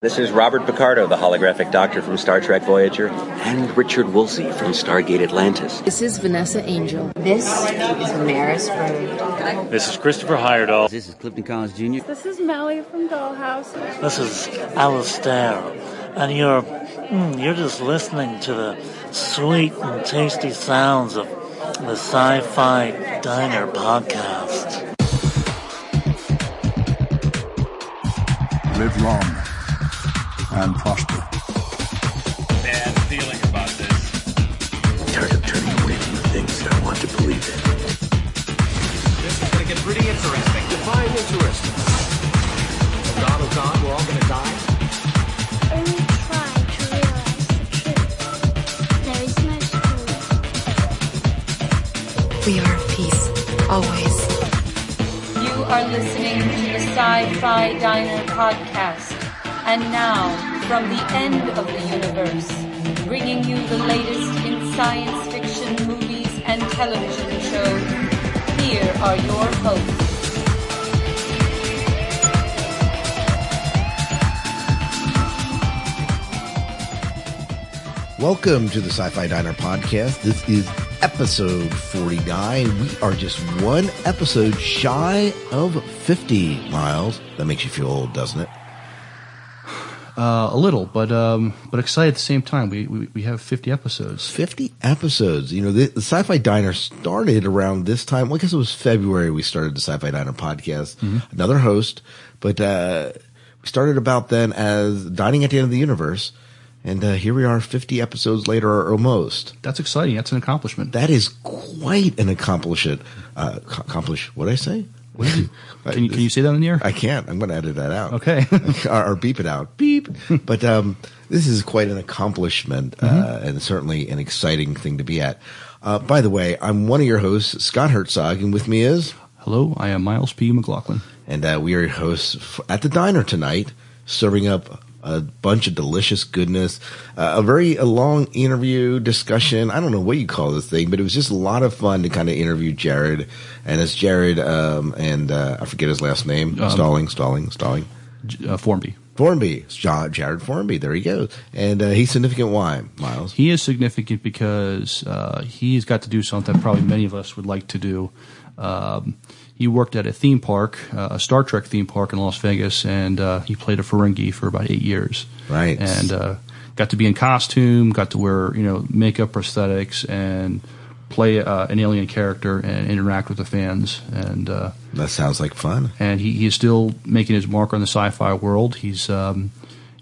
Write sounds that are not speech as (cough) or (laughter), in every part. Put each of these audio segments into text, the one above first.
This is Robert Picardo, the holographic doctor from Star Trek Voyager, and Richard Woolsey from Stargate Atlantis. This is Vanessa Angel. This is Maris Road. This is Christopher Heyerdahl. This is Clifton Collins Jr. This is Melly from Dollhouse. This is Alistair, and you're mm, you're just listening to the sweet and tasty sounds of the Sci-Fi Diner podcast. Live long and prosper. Bad feeling about this. Tired of turning away from the things that I want to believe in. This is gonna get pretty interesting. Define interesting. Oh God, oh God, we're all gonna die. Only try to realize the truth. There is no school. We are peace, always. You are listening to the Sci-Fi Diner podcast. And now, from the end of the universe, bringing you the latest in science fiction movies and television shows, here are your hosts. Welcome to the Sci-Fi Diner podcast. This is episode 49. We are just one episode shy of 50 miles. That makes you feel old, doesn't it? Uh, a little, but um, but excited at the same time. We, we we have 50 episodes. 50 episodes. You know, the, the Sci-Fi Diner started around this time. Well, I guess it was February we started the Sci-Fi Diner podcast. Mm-hmm. Another host, but uh, we started about then as Dining at the End of the Universe. And uh, here we are 50 episodes later or almost. That's exciting. That's an accomplishment. That is quite an accomplishment. Uh, accomplish, what did I say? What is (laughs) it? Can you, can you say that in the air? I can't. I'm going to edit that out. Okay. (laughs) or, or beep it out. Beep. but um, this is quite an accomplishment uh, Mm-hmm. and certainly an exciting thing to be at. Uh, by the way, I'm one of your hosts, Scott Herzog, and with me is, Hello, I am Miles P. McLaughlin. and uh, we are your hosts at the diner tonight, serving up a bunch of delicious goodness. Uh, a very a long interview discussion. I don't know what you call this thing, but it was just a lot of fun to kind of interview Jared. And it's Jared, um, and uh, I forget his last name. Um, Stalling, Stalling, Stalling. Uh, Formby. Formby, Jared Formby. There he goes. And uh, he's significant. Why, Miles? He is significant because uh, he's got to do something that probably many of us would like to do. Um, he worked at a theme park, uh, a Star Trek theme park in Las Vegas, and uh, he played a Ferengi for about eight years. Right. And uh, got to be in costume, got to wear you know makeup, prosthetics, and play uh, an alien character and interact with the fans. And uh, That sounds like fun. and he, he is still making his mark on the sci-fi world. He's um,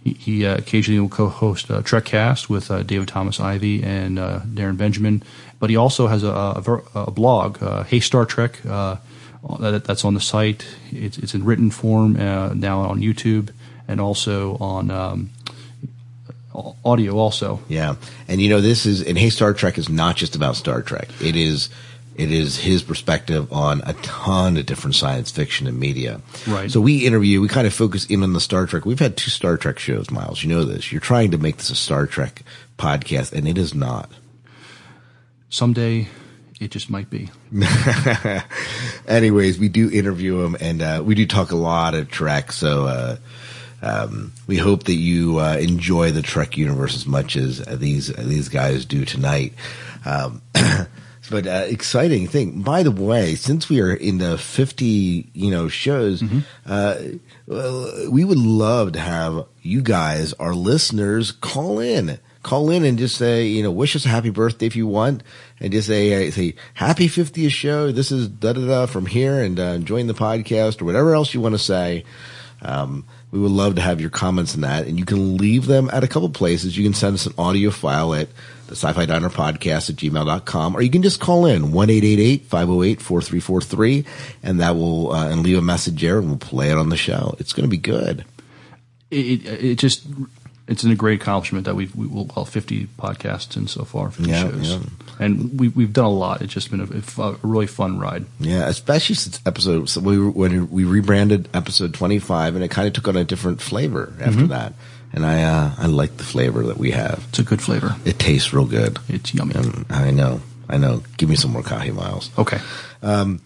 he, he uh, occasionally will co-host uh, Trekcast with uh, David Thomas Ivy and uh, Darren Benjamin, but he also has a, a, a blog, uh, Hey Star Trek, uh, that, that's on the site. It's, it's in written form uh, now on YouTube and also on um, audio also. Yeah. And you know, this is, and Hey Star Trek is not just about Star Trek. It is, it is his perspective on a ton of different science fiction and media. Right. So we interview, we kind of focus in on the Star Trek. We've had two Star Trek shows, Miles. You know this. You're trying to make this a Star Trek podcast, and it is not. Someday, it just might be. (laughs) Anyways, we do interview him and uh, we do talk a lot of Trek. So uh, um, we hope that you uh, enjoy the Trek universe as much as uh, these these guys do tonight. Um, (clears throat) but uh, exciting thing. By the way, since we are in the fifty you know shows, uh, well, we would love to have you guys, our listeners, call in call in and just say, you know, wish us a happy birthday if you want, and just say, say happy 50th show. This is da da da from here, and uh, enjoying the podcast or whatever else you want to say. Um, we would love to have your comments on that, and you can leave them at a couple places. You can send us an audio file at the sci-fi diner podcast at gmail.com, or you can just call in 1-888-508-4343, and that will, uh, and leave a message there, and we'll play it on the show. It's going to be good. It, it just it's a great accomplishment that we've we will well, 50 podcasts in so far, 50 Yeah, shows, yeah. and we we've done a lot. It's just been a, a really fun ride. Yeah, especially since episode so we when we rebranded episode twenty five, and it kind of took on a different flavor after Mhm. that. And I uh, I like the flavor that we have. It's a good flavor. It tastes real good. It's yummy. And I know, I know. Give me some more coffee, Miles. Okay. Um.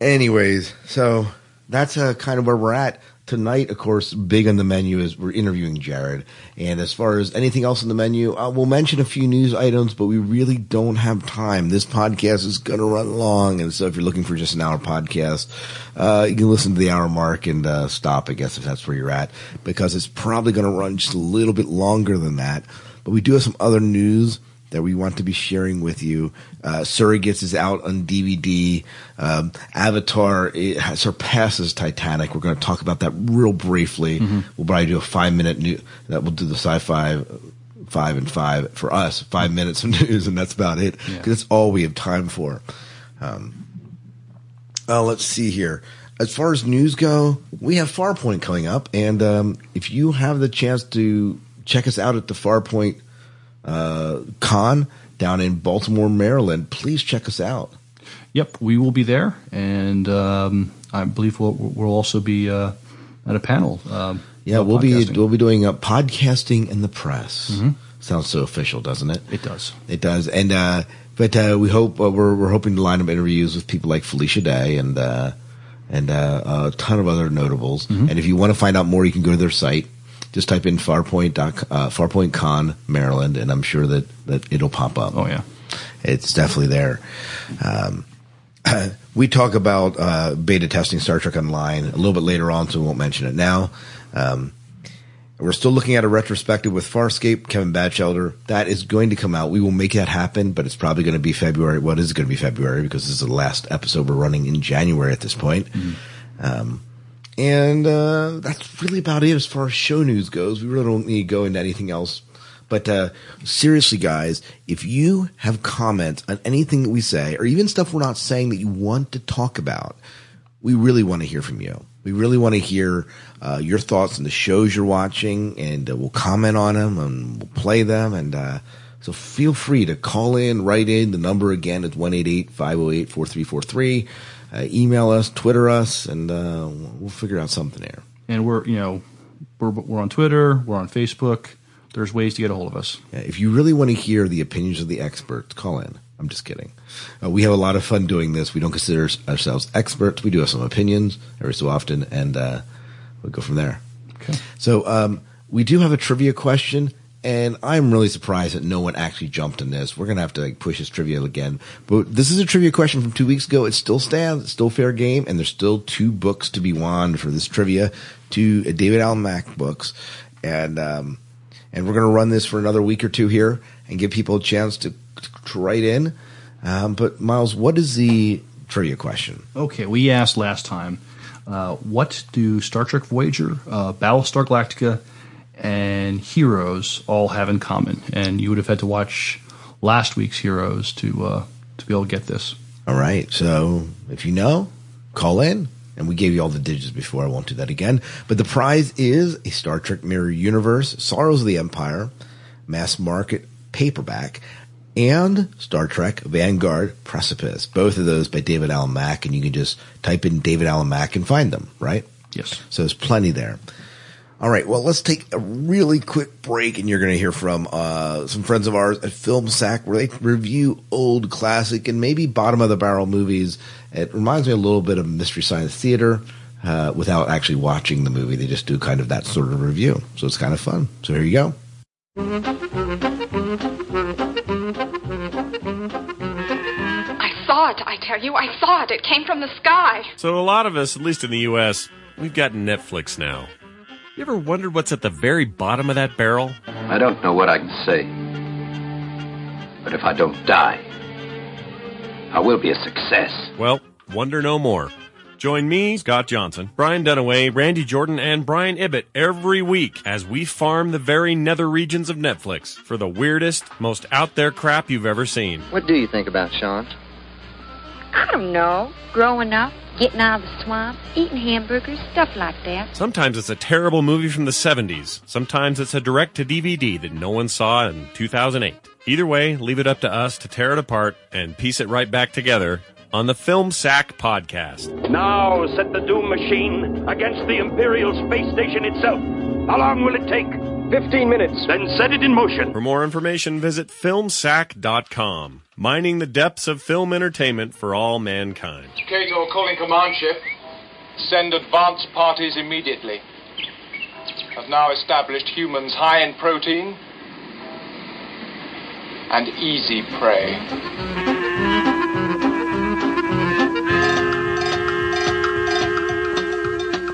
Anyways, so that's uh, kind of where we're at. Tonight, of course, big on the menu is we're interviewing Jared. And as far as anything else on the menu, uh, we'll mention a few news items, but we really don't have time. This podcast is going to run long. And so if you're looking for just an hour podcast, uh, you can listen to the hour mark and uh, stop, I guess, if that's where you're at, because it's probably going to run just a little bit longer than that. But we do have some other news that we want to be sharing with you. Uh, Surrogates is out on DVD. Um, Avatar surpasses Titanic. We're going to talk about that real briefly. Mm-hmm. We'll probably do a five minute new that we'll do the sci-fi five and five for us, five minutes of (laughs) news, and that's about it because Yeah. that's all we have time for. Um, uh, let's see here. As far as news go, we have Farpoint coming up, and um, if you have the chance to check us out at the Farpoint uh, con down in Baltimore, Maryland, please check us out. Yep, we will be there, and um, I believe we'll, we'll also be uh, at a panel. Um, Yeah, we'll be we'll be doing a podcasting in the press. Mhm. Sounds so official, doesn't it? It does. It does, and uh, but uh, we hope uh, we're we're hoping to line up interviews with people like Felicia Day and uh, and uh, a ton of other notables. Mm-hmm. And if you want to find out more, you can go to their site. Just type in Farpoint doc, uh, Farpoint Con Maryland, and I'm sure that that it'll pop up. Oh yeah, it's definitely there. Um, (clears throat) we talk about uh, beta testing Star Trek Online a little bit later on, so we won't mention it now. Um, we're still looking at a retrospective with Farscape, Kevin Batchelder. That is going to come out. We will make that happen, but it's probably going to be February. What is going to be February because this is the last episode we're running in January at this point. Um, and uh, that's really about it as far as show news goes. We really don't need to go into anything else. But uh, seriously, guys, if you have comments on anything that we say, or even stuff we're not saying that you want to talk about, we really want to hear from you. We really want to hear uh, your thoughts on the shows you're watching, and uh, we'll comment on them and we'll play them. And uh, so feel free to call in, write in. The number again is 188 508 4343. Uh, Email us, Twitter us, and uh, we'll figure out something there. and we're you know we're we're on Twitter, we're on Facebook. There's ways to get a hold of us. Yeah, if you really want to hear the opinions of the experts, call in. I'm just kidding. Uh, we have a lot of fun doing this. We don't consider ourselves experts. We do have some opinions every so often, and uh, we'll go from there. Okay. So um, we do have a trivia question, and I'm really surprised that no one actually jumped in this. We're gonna have to like, push this trivia again. But this is a trivia question from two weeks ago. It still stands. It's still fair game, and there's still two books to be won for this trivia. Two uh, David Alan Mack books, and um, and we're gonna run this for another week or two here and give people a chance to, to write in. Um, but Miles, what is the trivia question? Okay, we asked last time, uh, what do Star Trek Voyager, uh, Battlestar Galactica, and Heroes all have in common? And you would have had to watch last week's Heroes to uh, to be able to get this. All right. So if you know, call in. And we gave you all the digits before. I won't do that again. But the prize is a Star Trek Mirror Universe, Sorrows of the Empire, mass market paperback, and Star Trek Vanguard Precipice. Both of those by David Alan Mack. And you can just type in David Alan Mack and find them, right? Yes. So there's plenty there. All right. Well, let's take a really quick break, and you're going to hear from uh, some friends of ours at Film Sack, where they review old classic and maybe bottom of the barrel movies. It reminds me a little bit of Mystery Science Theater. Uh, without actually watching the movie, they just do kind of that sort of review. So it's kind of fun. So here you go. I saw it, I tell you. I saw it. It came from the sky. So a lot of us, at least in the U.S., we've got Netflix now. You ever wondered what's at the very bottom of that barrel? I don't know what I can say. But if I don't die, I will be a success. Well, wonder no more. Join me, Scott Johnson, Brian Dunaway, Randy Jordan, and Brian Ibbott every week as we farm the very nether regions of Netflix for the weirdest, most out there crap you've ever seen. What do you think about Sean? I don't know. Growing up, getting out of the swamp, eating hamburgers, stuff like that. Sometimes it's a terrible movie from the 70s. Sometimes it's a direct to DVD that no one saw in 2008. Either way, leave it up to us to tear it apart and piece it right back together on the Film Sack podcast. Now set the Doom machine against the Imperial Space Station itself. How long will it take? 15 minutes. Then set it in motion. For more information, visit filmsack.com. Mining the depths of film entertainment for all mankind. Kato calling command ship. Send advance parties immediately. Have now established humans high in protein and easy prey.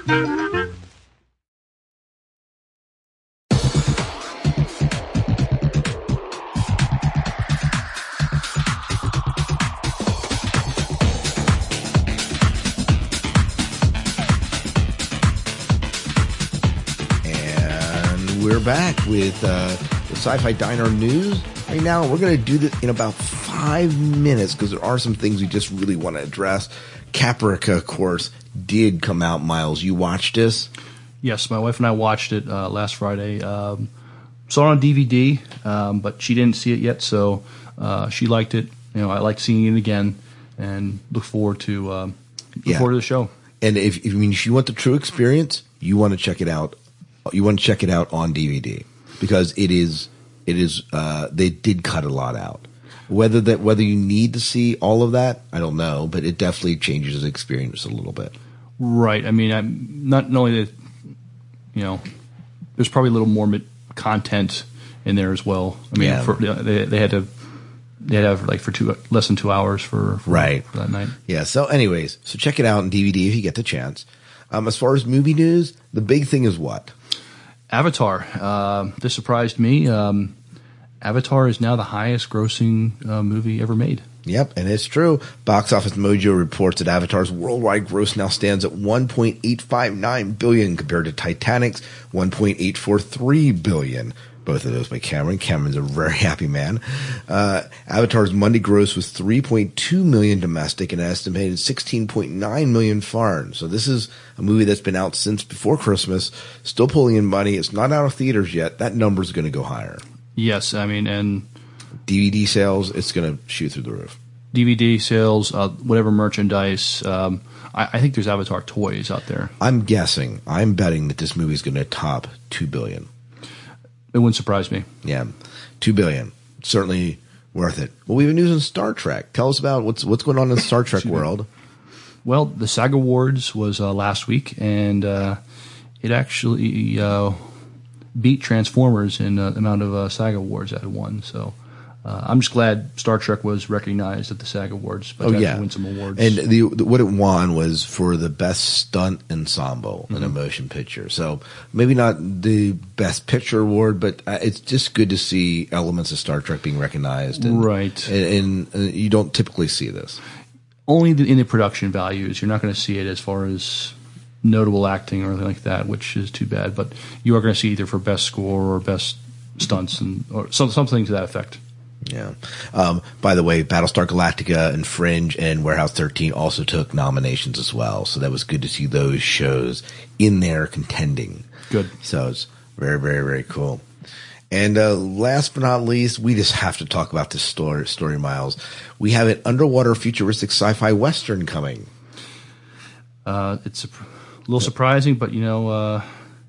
And (laughs) we're back with uh, the Sci-Fi Diner news. Right now, we're going to do this in about five minutes because there are some things we just really want to address. Caprica, of course, did come out. Miles, you watched this? Yes, my wife and I watched it uh, last Friday. Um, saw it on DVD, um, but she didn't see it yet, so uh, she liked it. You know, I like seeing it again, and look forward to um, look Yeah. forward to the show. And if, if I mean if you want the true experience, you want to check it out. You want to check it out on DVD because it is it is uh, they did cut a lot out. Whether that whether you need to see all of that, I don't know, but it definitely changes the experience a little bit. Right. I mean, I'm not only that, you know, there's probably a little more content in there as well. I mean, Yeah. for, they they had to they had to have like for two less than two hours for, for Right. for that night. Yeah. So, anyways, so check it out on DVD if you get the chance. Um, as far as movie news, the big thing is what? Avatar. Uh, this surprised me. Um, Avatar is now the highest grossing uh, movie ever made. Yep, and it's true. Box Office Mojo reports that Avatar's worldwide gross now stands at 1.859 billion compared to Titanic's 1.843 billion. Both of those by Cameron. Cameron's a very (laughs) happy man. Uh, Avatar's Monday gross was 3.2 million domestic and an estimated 16.9 million foreign. So this is a movie that's been out since before Christmas, still pulling in money. It's not out of theaters yet. That number's going to go higher. Yes, I mean, and DVD sales, it's going to shoot through the roof. DVD sales, uh, whatever merchandise. Um, I, I think there's Avatar toys out there. I'm guessing, I'm betting that this movie is going to top 2 billion. It wouldn't surprise me. Yeah, two billion. Certainly worth it. Well, we have news on Star Trek. Tell us about what's what's going on in the Star Trek (laughs) world. Well, the SAG Awards was uh, last week, and uh, it actually uh, beat Transformers in uh, the amount of uh, SAG Awards that it won. So uh, I'm just glad Star Trek was recognized at the SAG Awards, but oh yeah, win some awards. And the, what it won was for the best stunt ensemble in a Mhm. motion picture. So maybe not the best picture award, but uh, it's just good to see elements of Star Trek being recognized. And, Right. and, and uh, you don't typically see this. only the, in the production values. You're not going to see it as far as notable acting or anything like that, which is too bad. But you are going to see either for best score or best stunts and or some, something to that effect. Yeah. Um, by the way, Battlestar Galactica and Fringe and Warehouse 13 also took nominations as well. So that was good to see those shows in there contending. Good. So it's very, very, very cool. And uh, last but not least, we just have to talk about this story, story Miles. We have an underwater futuristic sci-fi western coming. Uh, it's a little surprising, but you know, uh,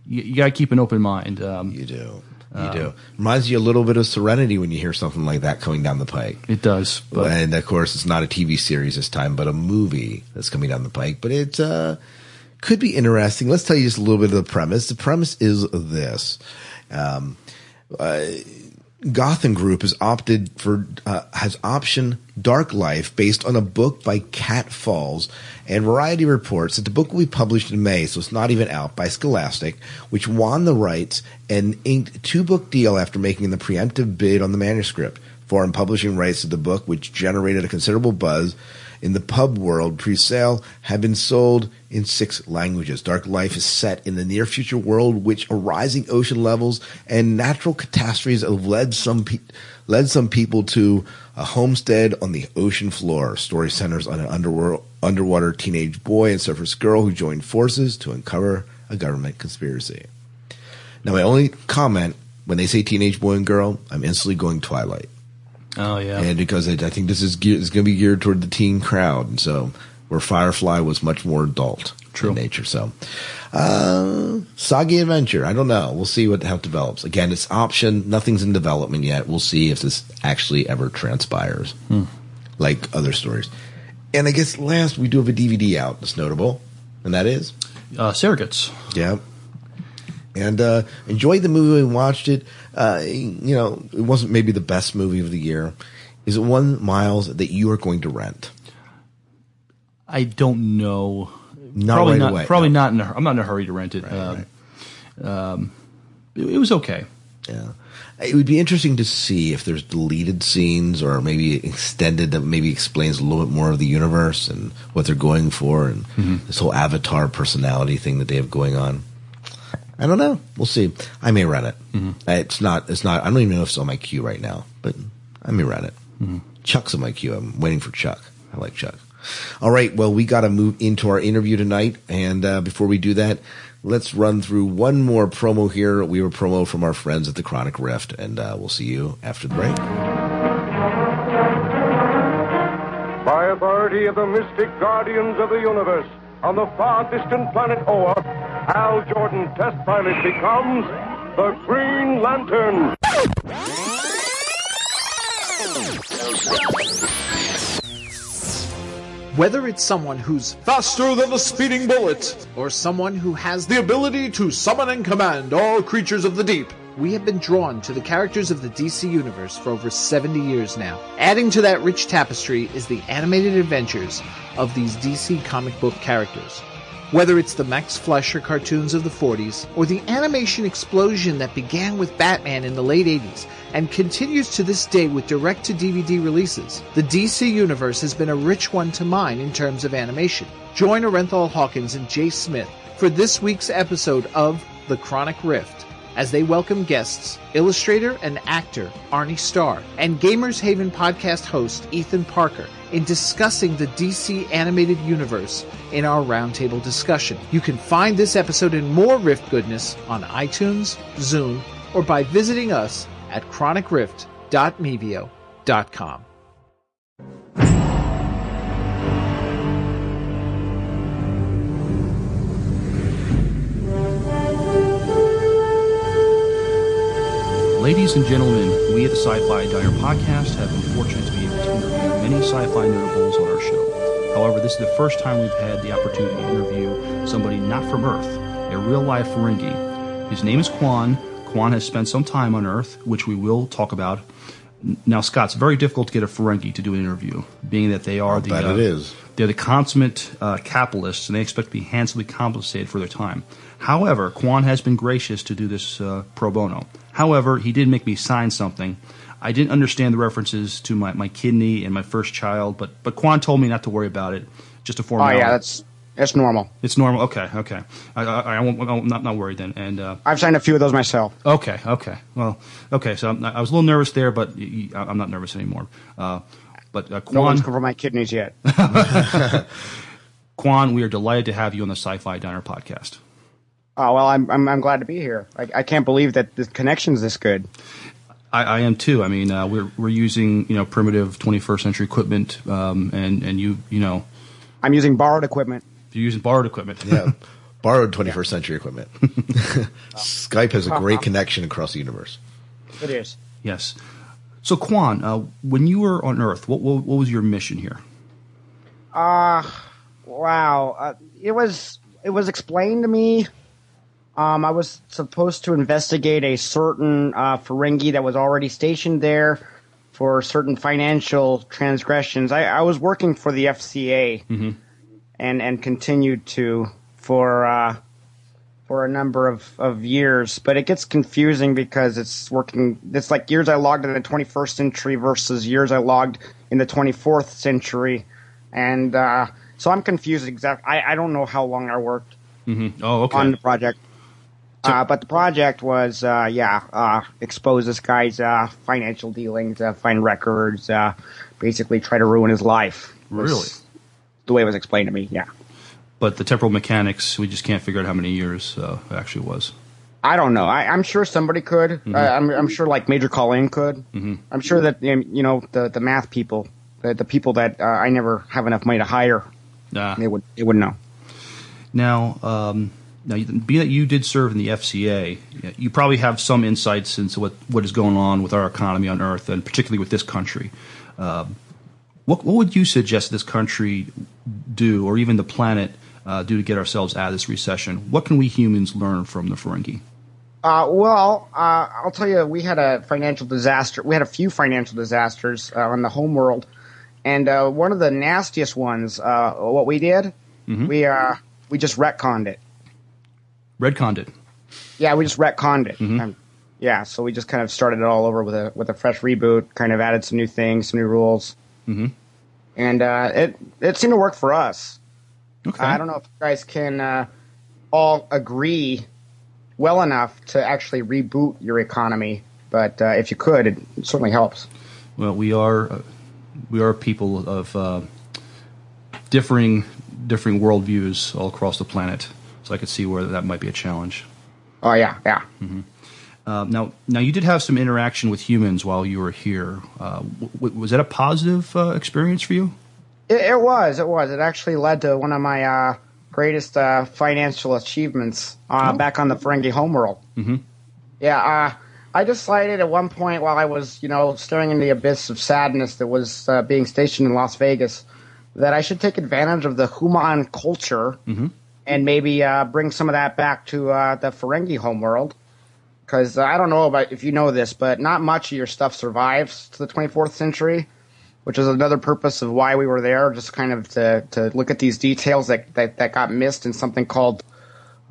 you, you got to keep an open mind. Um, you do. You Um, do. Reminds you a little bit of Serenity when you hear something like that coming down the pike. It does. But and of course, it's not a TV series this time, but a movie that's coming down the pike. But it uh, could be interesting. Let's tell you just a little bit of the premise. The premise is this. Um, uh, Gotham Group has opted for uh, has optioned Dark Life based on a book by Kat Falls, and Variety reports that the book will be published in May, so it's not even out by Scholastic, which won the rights and inked two book deal after making the preemptive bid on the manuscript. Foreign publishing rights to the book, which generated a considerable buzz in the pub world pre-sale, have been sold in six languages. Dark Life is set in the near future world, which rising ocean levels and natural catastrophes have led some pe- led some people to a homestead on the ocean floor. Story centers on an underworld, underwater teenage boy and surface girl who join forces to uncover a government conspiracy. Now, my only comment when they say teenage boy and girl, I'm instantly going Twilight. Oh yeah, And because I, I think this is geared, is going to be geared toward the teen crowd, and so where Firefly was much more adult True. in nature. So, uh, Soggy Adventure. I don't know. We'll see what how it develops. Again, it's option. Nothing's in development yet. We'll see if this actually ever transpires, Hmm. like other stories. And I guess last we do have a DVD out. That's notable. and that is uh, Surrogates. Yeah. And uh, enjoyed the movie and watched it. Uh, you know, it wasn't maybe the best movie of the year. Is it one Miles that you are going to rent? I don't know. Not probably right not. away, Probably no. not. In a, I'm not in a hurry to rent it. um, Um, it, it was okay. Yeah. It would be interesting to see if there's deleted scenes or maybe extended that maybe explains a little bit more of the universe and what they're going for and Mhm. this whole avatar personality thing that they have going on. I don't know. We'll see. I may run it. Mhm. Uh, It's not. It's not. I don't even know if it's on my queue right now, but I may run it. Mhm. Chuck's on my queue. I'm waiting for Chuck. I like Chuck. All right. Well, we got to move into our interview tonight, and uh, before we do that, let's run through one more promo here. We were promo from our friends at the Chronic Rift, and uh, we'll see you after the break. By authority of the mystic guardians of the universe, on the far distant planet Oa, Hal Jordan, test pilot, becomes the Green Lantern. Whether it's someone who's faster than a speeding bullet, or someone who has the ability to summon and command all creatures of the deep, we have been drawn to the characters of the DC Universe for over 70 years now. Adding to that rich tapestry is the animated adventures of these DC comic book characters. Whether it's the Max Fleischer cartoons of the 40s, or the animation explosion that began with Batman in the late 80s and continues to this day with direct to DVD releases, the DC Universe has been a rich one to mine in terms of animation. Join Orenthal Hawkins and Jay Smith for this week's episode of The Chronic Rift as they welcome guests, illustrator and actor Arnie Starr, and Gamers Haven podcast host Ethan Parker in discussing the DC animated universe in our roundtable discussion. You can find this episode and more Rift goodness on iTunes, Zune, or by visiting us at chronicrift.mevio.com. Ladies and gentlemen, we at the Sci-Fi Diner podcast have been fortunate to be able to interview many sci-fi notables on our show. However, this is the first time we've had the opportunity to interview somebody not from Earth, a real-life Ferengi. His name is Quan. Quan has spent some time on Earth, which we will talk about. Now, Scott, it's very difficult to get a Ferengi to do an interview, being that they are the bet uh, it is. They're the consummate uh, capitalists, and they expect to be handsomely compensated for their time. However, Quan has been gracious to do this uh, pro bono. However, he did make me sign something. I didn't understand the references to my, my kidney and my first child, but but Quan told me not to worry about it. Just a Oh formality. yeah, that's that's normal. it's normal. Okay, okay. I, I, I won't, I'm not not worried then. And uh, I've signed a few of those myself. Okay, okay. Well, okay. So I'm, I was a little nervous there, but I'm not nervous anymore. Uh, but uh, No one's Quan, come for my kidneys yet. (laughs) (laughs) Quan, we are delighted to have you on the Sci-Fi Diner podcast. Oh well, I'm I'm, I'm glad to be here. I, I can't believe that the connection's this good. I, I am too. I mean, uh, we're we're using you know primitive 21st century equipment, um, and and you you know I'm using borrowed equipment. you're using borrowed equipment. Yeah. (laughs) Borrowed 21st century equipment. Skype has a great connection across the universe. It is. yes. So Quan, uh, when you were on Earth, what, what what was your mission here? Uh wow. Uh, it was it was explained to me. Um, I was supposed to investigate a certain uh, Ferengi that was already stationed there for certain financial transgressions. I, I was working for the FCA Mm-hmm. and and continued to for uh, for a number of, of years, but it gets confusing because it's working. It's like years I logged in the 21st century versus years I logged in the 24th century, and uh, so I'm confused. exactly. I, I don't know how long I worked Mm-hmm. Oh, okay. on the project. Uh, but the project was, uh, yeah, uh, expose this guy's uh, financial dealings, uh, find records, uh, basically try to ruin his life. Really? The way it was explained to me, yeah. But the temporal mechanics, we just can't figure out how many years uh, it actually was. I don't know. I, I'm sure somebody could. Mhm. Uh, I'm, I'm sure like Major Colleen could. Mm-hmm. I'm sure that um, you know the the math people, the, the people that uh, I never have enough money to hire, Nah. they would they would know. Now, um, now, being that you did serve in the FCA, you probably have some insights into what, what is going on with our economy on Earth, and particularly with this country. Um, what, what would you suggest this country do, or even the planet, uh, do to get ourselves out of this recession? What can we humans learn from the Ferengi? Uh, well, uh, I'll tell you, we had a financial disaster. We had a few financial disasters uh, on the home world, and uh, one of the nastiest ones. Uh, what we did, Mhm. we uh, we just retconned it. Redconned it. Yeah, we just retconned it. Um, yeah, so we just kind of started it all over with a with a fresh reboot. Kind of added some new things, some new rules, Mm-hmm. and uh, it it seemed to work for us. Okay. I don't know if you guys can uh, all agree well enough to actually reboot your economy, but uh, if you could, it certainly helps. Well, we are uh, we are people of uh, differing differing worldviews all across the planet, so I could see where that might be a challenge. Oh yeah, yeah. hmm Uh, now, now you did have some interaction with humans while you were here. Uh, w- was that a positive uh, experience for you? It, it was. It was. It actually led to one of my uh, greatest uh, financial achievements uh, back on the Ferengi homeworld. Mm-hmm. Yeah, uh, I decided at one point while I was, you know, staring in the abyss of sadness that was uh, being stationed in Las Vegas, that I should take advantage of the human culture Mm-hmm. and maybe uh, bring some of that back to uh, the Ferengi homeworld. Because uh, I don't know about if you know this, but not much of your stuff survives to the 24th century, which is another purpose of why we were there, just kind of to, to look at these details that, that, that got missed in something called,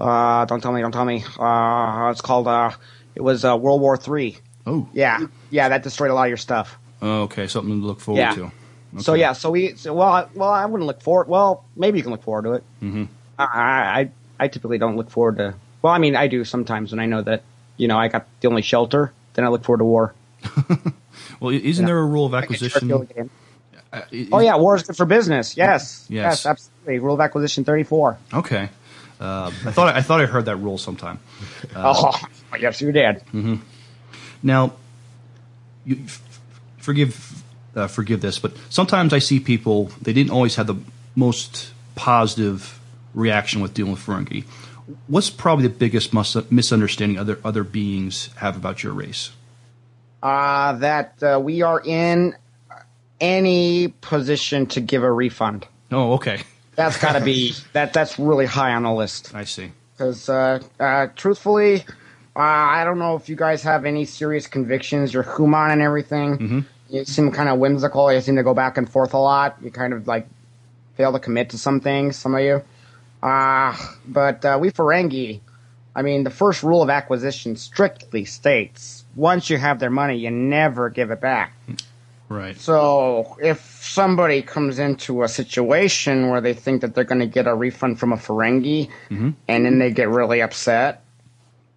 uh, don't tell me, don't tell me, uh, it's called, uh, it was uh, World War Three. Oh. Yeah, yeah, that destroyed a lot of your stuff. Oh, okay, something to look forward Yeah. to. So yeah, so we, so, well, I, well, I wouldn't look forward. Well, maybe you can look forward to it. Mm-hmm. I, I, I typically don't look forward to. Well, I mean, I do sometimes when I know that, you know, I got the only shelter. Then I look forward to war. (laughs) Well, isn't Yeah. there a rule of I can start acquisition? Uh, i- Oh yeah, war is good for business. Yes, Yes. yes, absolutely. Rule of acquisition thirty-four. Okay. Uh, I thought I thought I heard that rule sometime. Uh, oh, (laughs) yes, you did. hmm Now, you f- forgive uh, forgive this, but sometimes I see people they didn't always have the most positive reaction with dealing with Ferengi. What's probably the biggest mus- misunderstanding other other beings have about your race? Uh, that uh, we are in any position to give a refund. Oh, okay. (laughs) That's got to be (laughs) that. That's really high on the list. I see. Because uh, uh, truthfully, uh, I don't know if you guys have any serious convictions. You're human and everything. Mm-hmm. You seem kind of whimsical. You seem to go back and forth a lot. You kind of like fail to commit to some things. Some of you. Uh, but uh, we Ferengi, I mean, the first rule of acquisition strictly states once you have their money, you never give it back. Right. So if somebody comes into a situation where they think that they're going to get a refund from a Ferengi, Mm-hmm. and then they get really upset,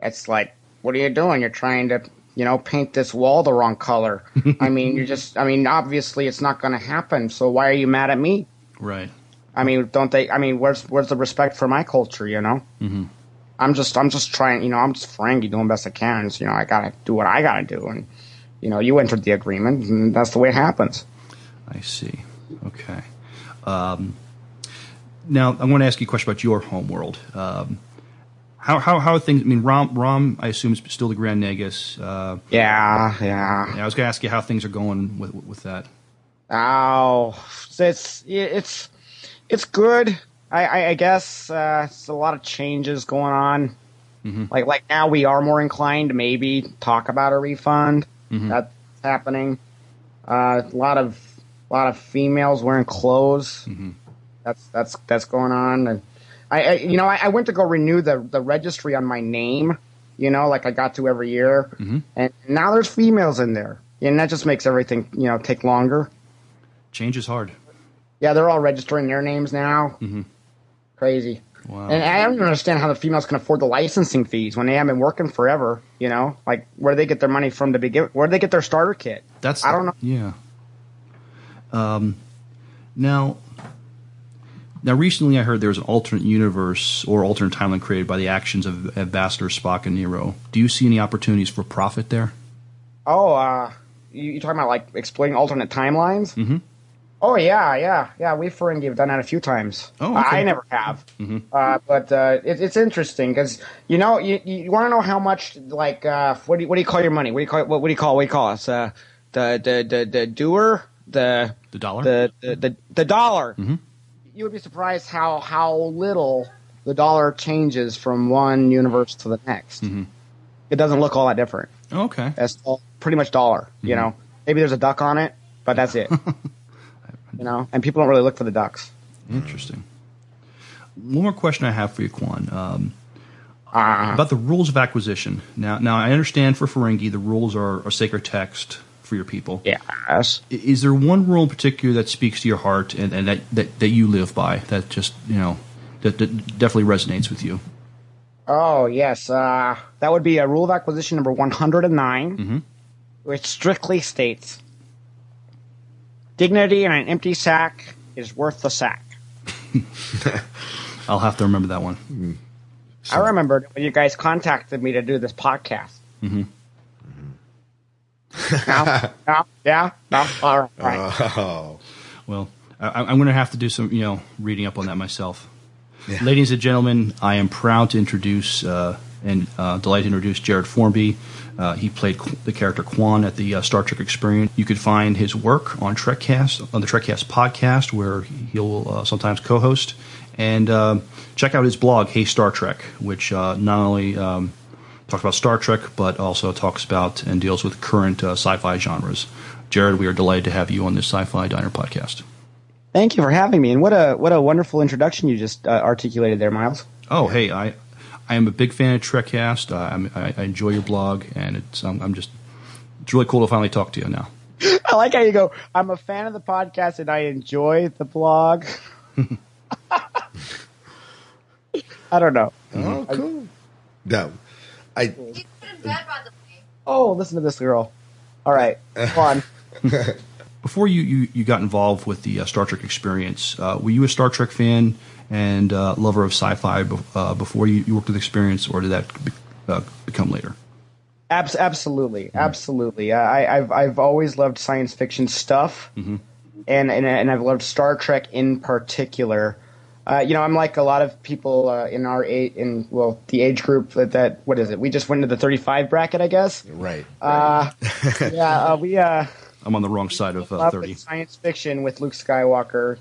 it's like, what are you doing? You're trying to, you know, paint this wall the wrong color. (laughs) I mean, you're just, I mean, obviously it's not going to happen. So why are you mad at me? Right. I mean, don't they? I mean, where's where's the respect for my culture? You know, Mm-hmm. I'm just I'm just trying. You know, I'm just Ferengi doing best I can. So, you know, I gotta do what I gotta do, and you know, you entered the agreement, and that's the way it happens. I see. Okay. Um, now I want to ask you a question about your home world. Um, how, how how are things? I mean, Rom Rom, I assume is still the Grand Nagus. Uh, Yeah, yeah. I was going to ask you how things are going with with that. Oh, it's it's it's good. I, I, I guess uh, it's a lot of changes going on. Mm-hmm. Like like now we are more inclined to maybe talk about a refund. Mhm. That's happening. Uh, a lot of a lot of females wearing clothes. Mm-hmm. That's that's that's going on. And I, I you know I, I went to go renew the the registry on my name. You know, like I got to every year, Mm-hmm. and now there's females in there, and that just makes everything you know take longer. Change is hard. Yeah, they're all registering their names now. Crazy. Wow. And I don't understand how the females can afford the licensing fees when they haven't been working forever. You know, like where do they get their money from to begin? Where do they get their starter kit? That's I don't know. Yeah. Um, now, now recently I heard there was an alternate universe or alternate timeline created by the actions of Ambassador Spock and Nero. Do you see any opportunities for profit there? Oh, uh, you, you talking about like exploiting alternate timelines? Mm-hmm. Oh yeah, yeah, yeah. We Ferengi have done that a few times. Oh, okay. I never have. Mm-hmm. Uh, but uh, it, it's interesting because you know you, you want to know how much like uh, what do you, what do you call your money? What do you call what, what do you call what do you call us? Uh, the the the the doer the The dollar. the the the, the dollar. Mhm. you would be surprised how how little the dollar changes from one universe to the next. Mm-hmm. It doesn't look all that different. Okay. that's all pretty much dollar. You Mhm. know, maybe there's a duck on it, but that's it. (laughs) you know, and people don't really look for the ducks. Interesting. One more question I have for you, Quan. Um, Ah. about the rules of acquisition. Now, now I understand for Ferengi the rules are a sacred text for your people. Yes. Is there one rule in particular that speaks to your heart and, and that, that, that you live by that just you know that, that definitely resonates with you? Oh yes, uh, that would be a rule of acquisition number one hundred and nine, Mm-hmm. which strictly states dignity in an empty sack is worth the sack. I'll have to remember that one. I remembered when you guys contacted me to do this podcast. Mm-hmm. (laughs) No, no, yeah, no, all right, all right. Oh. Well, I, I'm going to have to do some, you know, reading up on that myself. Ladies and gentlemen, I am proud to introduce uh, and uh, delighted to introduce Jared Formby. Uh, he played Qu- the character Quan at the uh, Star Trek Experience. You could find his work on Trekcast on the Trekcast podcast, where he'll uh, sometimes co-host, and uh, check out his blog, Hey Star Trek, which uh, not only um, talks about Star Trek but also talks about and deals with current uh, sci-fi genres. Jared, we are delighted to have you on this Sci-Fi Diner podcast. Thank you for having me, and what a what a wonderful introduction you just uh, articulated there, Miles. Oh, hey, I I am a big fan of Trekcast. Uh, I'm, I, I enjoy your blog, and it's um, I'm just it's really cool to finally talk to you now. I like how you go. I'm a fan of the podcast, and I enjoy the blog. (laughs) I don't know. Oh, cool. No, I. Oh, listen to this girl. All right, go on. (laughs) Before you, you, you got involved with the uh, Star Trek experience, uh, were you a Star Trek fan and uh, lover of sci-fi be- uh, before you, you worked with Experience, or did that be- uh, become later? Abs- absolutely, absolutely. I, I've I've always loved science fiction stuff, Mm-hmm. and, and and I've loved Star Trek in particular. Uh, you know, I'm like a lot of people uh, in our age, in well, the age group that, that what is it? We just went into the 35 bracket, I guess. Right. Uh, yeah, uh, we uh, I'm on the wrong side of uh, 30. science fiction with Luke Skywalker,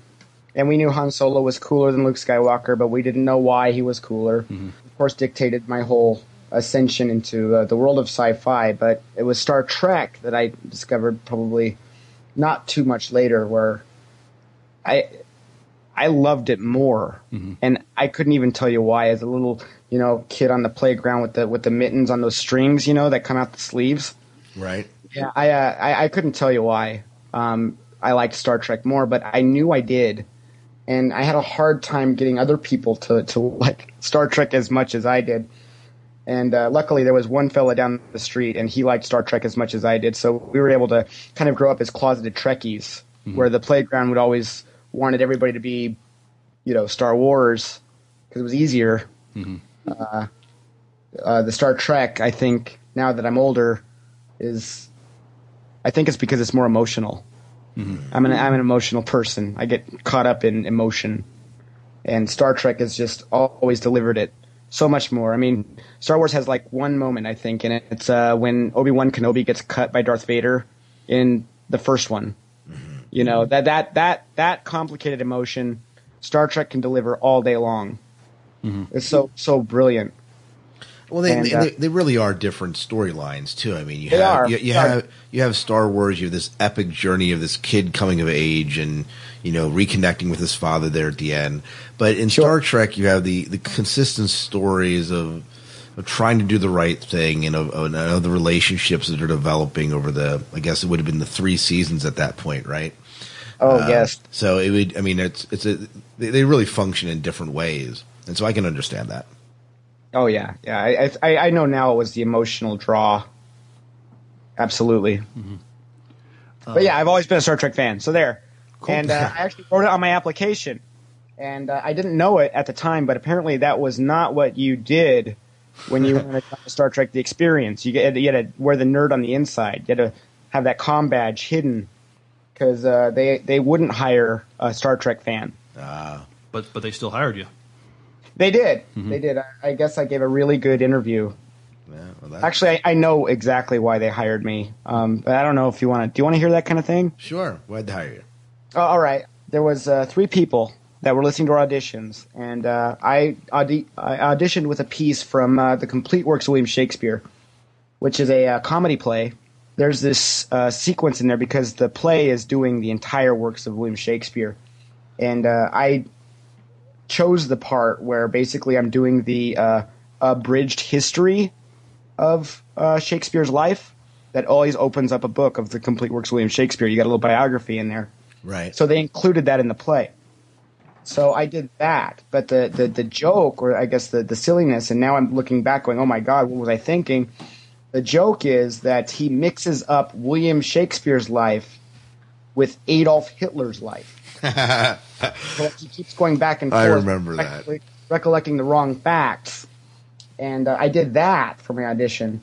and we knew Han Solo was cooler than Luke Skywalker, but we didn't know why he was cooler. Of course, dictated my whole ascension into uh, the world of sci-fi. But it was Star Trek that I discovered probably not too much later, where I I loved it more, and I couldn't even tell you why. As a little you know kid on the playground with the with the mittens on those strings, you know that come out the sleeves. Right. Yeah, I, uh, I I couldn't tell you why. Um, I liked Star Trek more, but I knew I did, and I had a hard time getting other people to to like Star Trek as much as I did. And uh, luckily, there was one fella down the street, and he liked Star Trek as much as I did. So we were able to kind of grow up as closeted Trekkies, where the playground would always wanted everybody to be, you know, Star Wars because it was easier. Uh, uh, the Star Trek, I think, now that I'm older, is I think it's because it's more emotional. Mm-hmm. I'm an I'm an emotional person. I get caught up in emotion, and Star Trek has just always delivered it so much more. I mean, Star Wars has like one moment I think, and it's uh, when Obi Wan Kenobi gets cut by Darth Vader in the first one. Mm-hmm. You know that that that that complicated emotion, Star Trek can deliver all day long. Mm-hmm. It's so so brilliant. Well, they, And, they, uh, they, really are different storylines too. I mean, you have you, you have you have Star Wars. You have this epic journey of this kid coming of age and you know reconnecting with his father there at the end. But in Star Trek, you have the the consistent stories of of trying to do the right thing and of, of, of the relationships that are developing over the. I guess it would have been the three seasons at that point, right? Oh Uh, yes. So it would. I mean, it's it's a they, they really function in different ways, and so I can understand that. Oh yeah, yeah. I, I I know now it was the emotional draw. Absolutely. but yeah, I've always been a Star Trek fan. So there. Cool. And uh, I actually wrote it on my application, and uh, I didn't know it at the time, but apparently that was not what you did when you (laughs) wanted to to Star Trek: The Experience. You get you had to wear the nerd on the inside. You had to have that com badge hidden because uh, they they wouldn't hire a Star Trek fan. Uh, But but they still hired you. They did. Mhm. They did. I, I guess I gave a really good interview. Actually, I, I know exactly why they hired me, um, but I don't know if you want to. Do you want to hear that kind of thing? Sure. Why'd they hire you? Oh, all right. There was uh, three people that were listening to our auditions, and uh, I, audi- I auditioned with a piece from uh, the Complete Works of William Shakespeare, which is a uh, comedy play. There's this uh, sequence in there because the play is doing the entire works of William Shakespeare, and uh, I chose the part where basically I'm doing the uh, abridged history of uh, Shakespeare's life that always opens up a book of the complete works of William Shakespeare. You got a little biography in there. Right. So they included that in the play. So I did that, but the, the, the joke, or I guess the, the silliness, and now I'm looking back going, oh my God, what was I thinking? The joke is that he mixes up William Shakespeare's life with Adolf Hitler's life. (laughs) So he keeps going back and forth. I remember that. recollecting- Recollecting the wrong facts. And uh, I did that for my audition.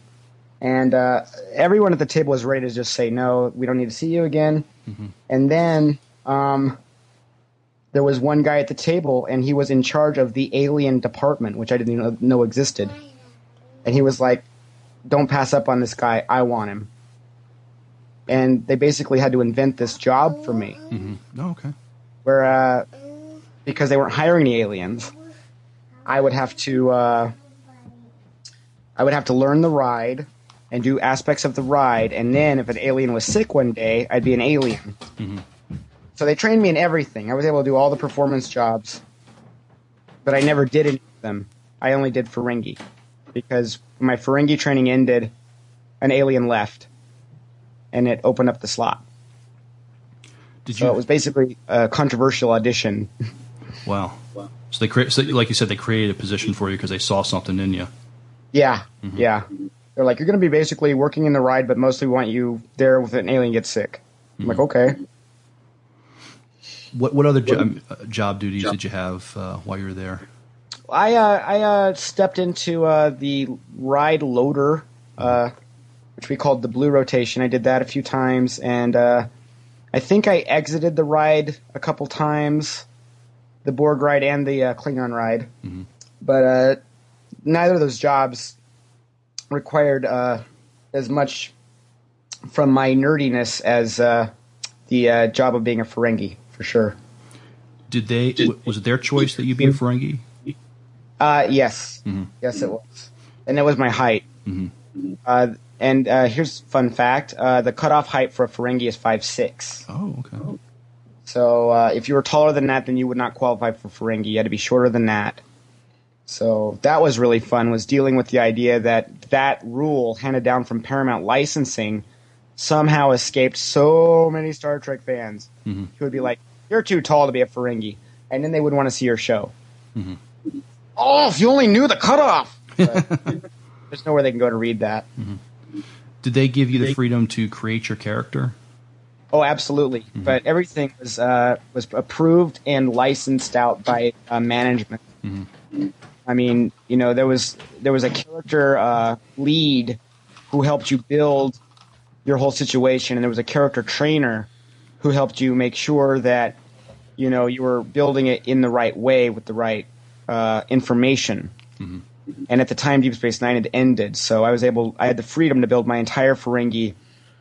And uh, everyone at the table was ready to just say, no, we don't need to see you again. And then um, there was one guy at the table, and he was in charge of the alien department, which I didn't even know existed. And he was like, don't pass up on this guy. I want him. And they basically had to invent this job for me Mm-hmm. Oh, okay. Where uh, because they weren't hiring any aliens, I would have to uh, I would have to learn the ride and do aspects of the ride, and then if an alien was sick one day, I'd be an alien. Mm-hmm. So they trained me in everything. I was able to do all the performance jobs, but I never did any of them. I only did Ferengi because my Ferengi training ended, an alien left, and it opened up the slot. Did so you- it was basically a controversial audition. (laughs) Wow. So they create, so like you said, they created a position for you because they saw something in you. Yeah, yeah. They're like, you're going to be basically working in the ride, but mostly want you there with an alien gets sick. I'm like, okay. What what other job, uh, job duties did you have uh, while you were there? I uh, I uh, stepped into uh, the ride loader, uh, which we called the blue rotation. I did that a few times, and uh, I think I exited the ride a couple times, the Borg ride and the uh, Klingon ride. But uh, neither of those jobs required uh, as much from my nerdiness as uh, the uh, job of being a Ferengi, for sure. Did they? was it their choice that you be a Ferengi? Uh, yes, yes, it was, and it was my height. Uh, and uh, here's a fun fact: uh, the cutoff height for a Ferengi is five six. Oh, okay. So uh, if you were taller than that, then you would not qualify for Ferengi. You had to be shorter than that. So that was really fun. Was dealing with the idea that that rule handed down from Paramount licensing somehow escaped so many Star Trek fans Mhm. who would be like, "You're too tall to be a Ferengi," and then they would want to see your show. Mhm. Oh, if you only knew the cutoff. (laughs) There's nowhere they can go to read that. Did they give you the freedom to create your character? Oh, absolutely. But everything was uh, was approved and licensed out by uh, management. I mean, you know, there was there was a character uh, lead who helped you build your whole situation, and there was a character trainer who helped you make sure that you know you were building it in the right way with the right uh, information. And at the time, Deep Space Nine had ended, so I was able. I had the freedom to build my entire Ferengi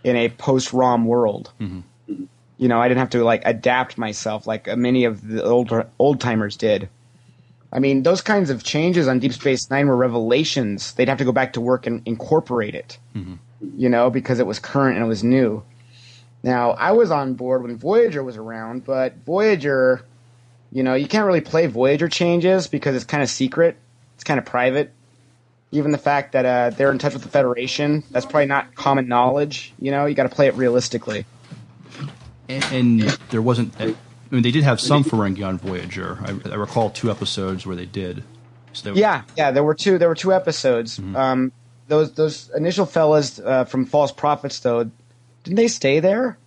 in a post-ROM world. Mm-hmm. You know, I didn't have to like adapt myself like many of the older old timers did. I mean, those kinds of changes on Deep Space Nine were revelations. They'd have to go back to work and incorporate it. Mm-hmm. You know, because it was current and it was new. Now, I was on board when Voyager was around, but Voyager, you know, you can't really play Voyager changes because it's kind of secret. Kind of private. Even the fact that uh, they're in touch with the Federation, that's probably not common knowledge. You know, you got to play it realistically. And, and there wasn't. I mean, they did have some Ferengi on Voyager. I, I recall two episodes where they did. So they, Yeah, yeah. There were two. There were two episodes. Um, those those initial fellas uh, from False Profits, though, didn't they stay there?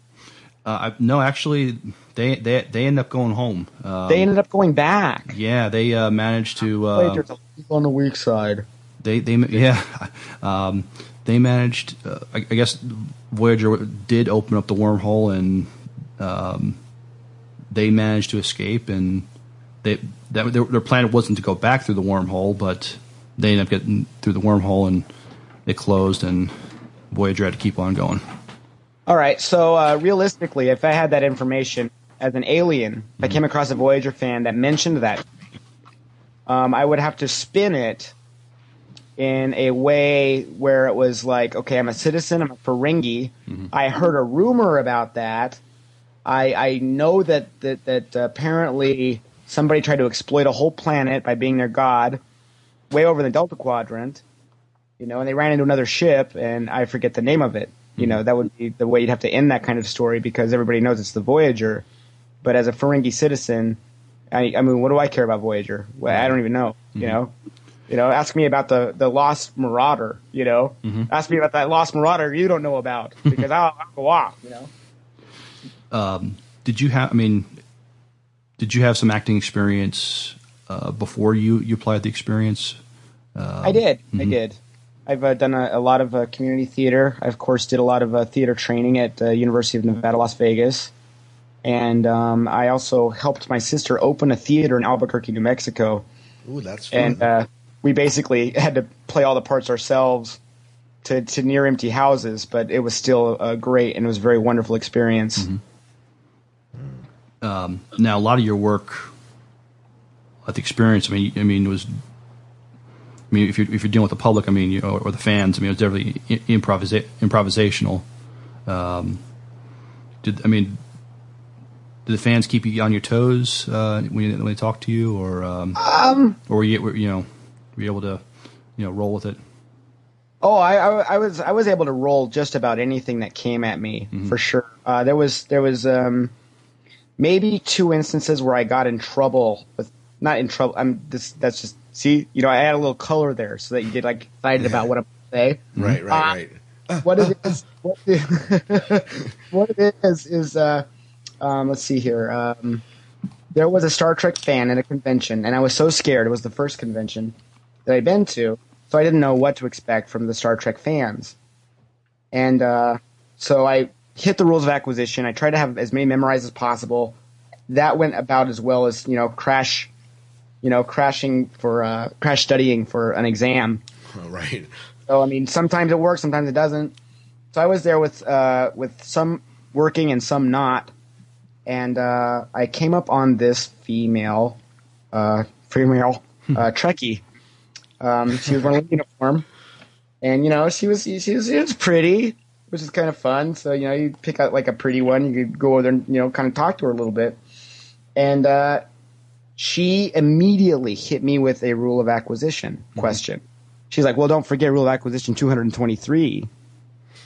Uh, I, no, actually, they they they ended up going home. Um, they ended up going back. Yeah, they uh, managed to. Uh, Voyager's on the weak side. They they yeah, (laughs) um, they managed. Uh, I, I guess Voyager did open up the wormhole, and um, they managed to escape. And they that their, their plan wasn't to go back through the wormhole, but they ended up getting through the wormhole, and it closed, and Voyager had to keep on going. All right. So uh, realistically, if I had that information, as an alien, if I came across a Voyager fan that mentioned that, um, I would have to spin it in a way where it was like, okay, I'm a citizen, I'm a Ferengi. Mm-hmm. I heard a rumor about that. I, I know that that, that uh, apparently somebody tried to exploit a whole planet by being their god, way over in the Delta Quadrant. You know, and they ran into another ship, and I forget the name of it. You mm-hmm. know, that would be the way you'd have to end that kind of story because everybody knows it's the Voyager. But as a Ferengi citizen, I, I mean, what do I care about Voyager? Well, I don't even know. You know, you know, ask me about the the Lost Marauder. You know, ask me about that Lost Marauder you don't know about (laughs) because I'll, I'll go off. You know. Um, did you have? I mean, did you have some acting experience uh, before you you applied the experience? Um, I did. I mhm. did. I've uh, done a, a lot of uh, community theater. I, of course, did a lot of uh, theater training at uh, University of Nevada, Las Vegas. And um, I also helped my sister open a theater in Albuquerque, New Mexico. Ooh, that's fun. And uh, we basically had to play all the parts ourselves to, to near empty houses, but it was still uh, great and it was a very wonderful experience. Um, now, a lot of your work, at the experience, I mean, I mean, was, I mean, if you're if you're dealing with the public, I mean, you know, or the fans, I mean, it was definitely improvisa- improvisational. Um, did I mean, did the fans keep you on your toes uh, when, you, when they talk to you, or um, Um, or were you were, you know were you able to you know roll with it? Oh, I, I, I was I was able to roll just about anything that came at me for sure. Uh, there was there was um, maybe two instances where I got in trouble with not in trouble. I'm this that's just see you know I add a little color there so that you get like excited about what I'm gonna say. (laughs) Right, right, Uh, right. what it is, what it, (laughs) what it is is uh, um, let's see here. Um, there was a Star Trek fan at a convention, and I was so scared. It was the first convention that I'd been to, so I didn't know what to expect from the Star Trek fans. And uh, so I hit the rules of acquisition. I tried to have as many memorized as possible. That went about as well as you know, crash, you know, crashing for uh, crash studying for an exam. Oh, right. So I mean, sometimes it works, sometimes it doesn't. So I was there with uh, with some working and some not, and uh, I came up on this female, uh, female uh, Trekkie. Um, she was wearing a uniform, and you know she was she was, she was pretty, which is kind of fun. So you know you pick out like a pretty one, you could go over there and you know kind of talk to her a little bit, and uh, she immediately hit me with a rule of acquisition question. She's like, "Well, don't forget rule of acquisition 223."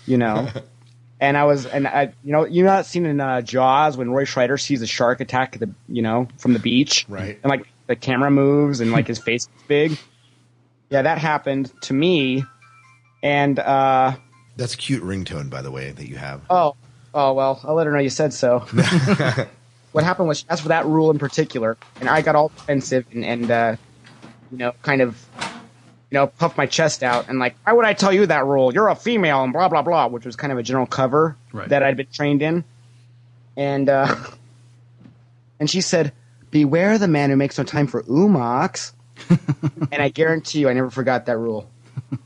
You know, (laughs) and I was, and I, you know, you not seen in uh, Jaws when Roy Scheider sees a shark attack the, you know, from the beach, Right. And like the camera moves and like his (laughs) face is big. Yeah, that happened to me, and uh, That's a cute ringtone, by the way, that you have. oh, oh well, I'll let her know you said so. (laughs) what happened was she asked for that rule in particular, and I got all defensive and, and uh, you know, kind of, you know, puff my chest out and like, why would I tell you that rule? You're a female and blah blah blah, which was kind of a general cover Right. that I'd been trained in, and uh, (laughs) and she said, "Beware the man who makes no time for oo-mox," (laughs) and I guarantee you, I never forgot that rule. (laughs)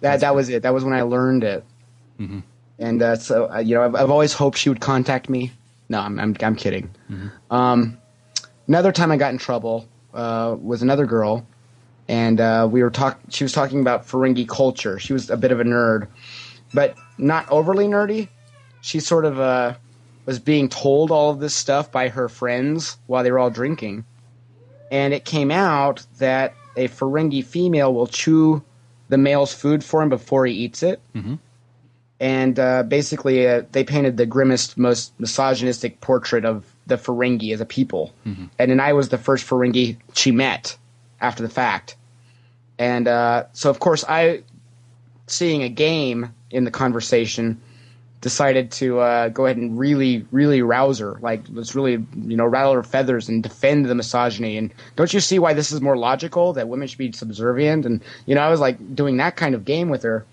That that was it. That was when I learned it. Mm-hmm. And uh, so, uh, you know, I've, I've always hoped she would contact me. No, I'm I'm, I'm kidding. Um, another time I got in trouble uh, was another girl, and uh, we were talk. She was talking about Ferengi culture. She was a bit of a nerd, but not overly nerdy. She sort of uh, was being told all of this stuff by her friends while they were all drinking, and it came out that a Ferengi female will chew the male's food for him before he eats it Mm-hmm. and uh, basically uh, they painted the grimmest, most misogynistic portrait of the Ferengi as a people. Mm-hmm. And then I was the first Ferengi she met after the fact. And uh, so, of course, I, seeing a game in the conversation, decided to uh, go ahead and really, really rouse her. Like, let's really, you know, rattle her feathers and defend the misogyny. And don't you see why this is more logical that women should be subservient? And, you know, I was like doing that kind of game with her.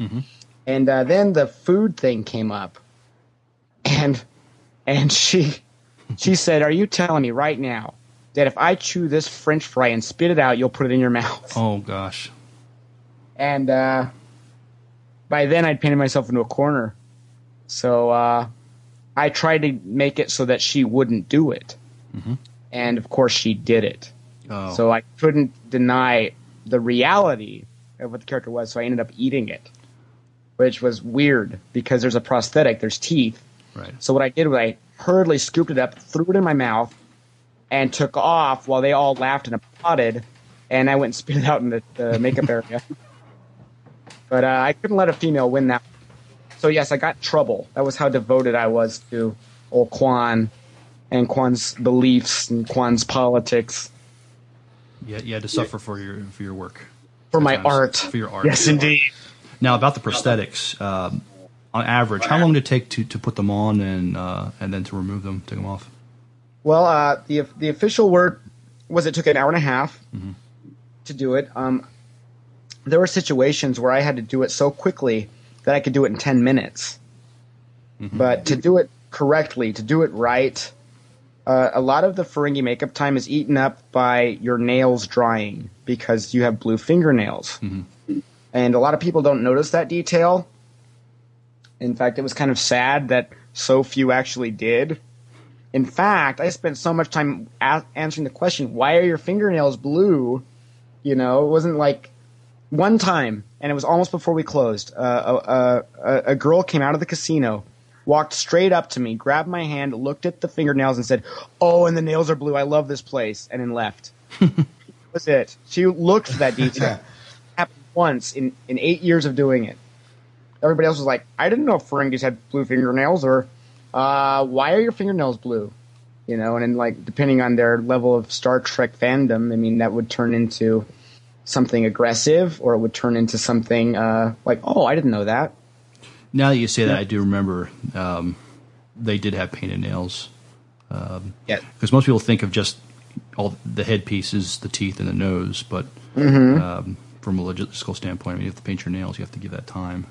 And uh, then the food thing came up, and and she she said, "Are you telling me right now that if I chew this French fry and spit it out, you'll put it in your (laughs) mouth?" Oh gosh. And uh, by then, I'd painted myself into a corner. So uh, I tried to make it so that she wouldn't do it. Mhm. And of course she did it. Oh. So I couldn't deny the reality of what the character was, so I ended up eating it. Which was weird because there's a prosthetic, there's teeth. Right. So what I did was I hurriedly scooped it up, threw it in my mouth, and took off while they all laughed and applauded, and I went and (laughs) spit it out in the, the makeup (laughs) area. But uh, I couldn't let a female win that. So yes, I got trouble. That was how devoted I was to old Quan and Quan's beliefs and Quan's politics. Yeah, you had to suffer for your for your work. For my art. For your art. Yes, indeed. Now about the prosthetics. Um, on average, how long did it take to, to put them on and uh, and then to remove them, take them off? Well, uh, the the official word was it took an hour and a half Mhm. to do it. Um, there were situations where I had to do it so quickly that I could do it in ten minutes. But to do it correctly, to do it right, uh, a lot of the Ferengi makeup time is eaten up by your nails drying because you have blue fingernails. And a lot of people don't notice that detail. In fact, it was kind of sad that so few actually did. In fact, I spent so much time a- answering the question, why are your fingernails blue? You know, it wasn't like one time, and it was almost before we closed. Uh, a, a, a girl came out of the casino, walked straight up to me, grabbed my hand, looked at the fingernails, and said, "Oh, and the nails are blue. I love this place," and then left. (laughs) that was it. She looked for that detail. Happened once in in eight years of doing it. Everybody else was like, "I didn't know Ferengis had blue fingernails," or uh, "Why are your fingernails blue?" You know, and then like depending on their level of Star Trek fandom, I mean, that would turn into something aggressive, or it would turn into something uh, like, "Oh, I didn't know that." Now that you say that, I do remember um, they did have painted nails. Um, Yeah. Because most people think of just all the headpieces, the teeth, and the nose, but Mhm. um, from a logistical standpoint, I mean, you have to paint your nails, you have to give that time.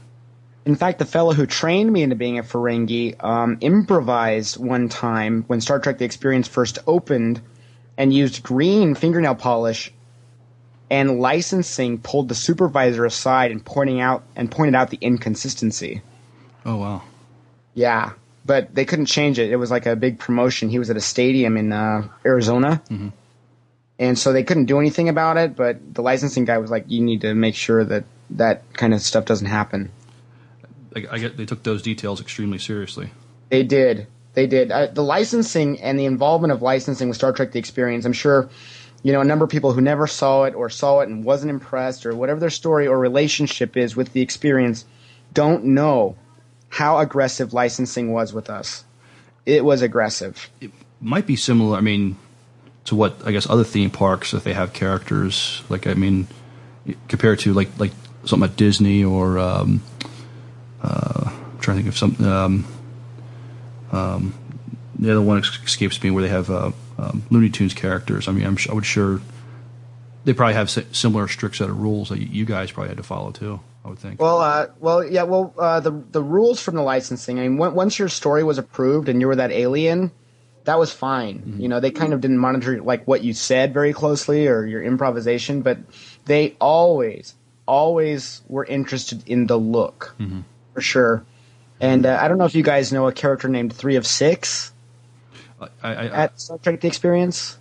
In fact, the fellow who trained me into being a Ferengi um, improvised one time when Star Trek: The Experience first opened, and used green fingernail polish. And licensing pulled the supervisor aside and pointing out and pointed out the inconsistency. Oh wow! Yeah, but they couldn't change it. It was like a big promotion. He was at a stadium in uh, Arizona, Mhm. and so they couldn't do anything about it. But the licensing guy was like, "You need to make sure that that kind of stuff doesn't happen." I, I get they took those details extremely seriously. They did. They did. Uh, the licensing and the involvement of licensing with Star Trek: The Experience. I'm sure, you know, a number of people who never saw it or saw it and wasn't impressed or whatever their story or relationship is with the experience, don't know how aggressive licensing was with us. It was aggressive. It might be similar. I mean, to what I guess other theme parks if they have characters like I mean, compared to like like something at Disney or um, uh, I'm trying to think of some. Um, um, the other one escapes me where they have uh, um, Looney Tunes characters. I mean, I'm, I would sure they probably have si- similar strict set of rules that you, you guys probably had to follow too. I would think. Well, uh, well, yeah. Well, uh, the the rules from the licensing. I mean, on- once your story was approved and you were that alien, that was fine. You know, they kind of didn't monitor like what you said very closely or your improvisation, but they always, always were interested in the look Mhm. For sure. And uh, I don't know if you guys know a character named Three of Six I, I, I, at Star Trek: The Experience.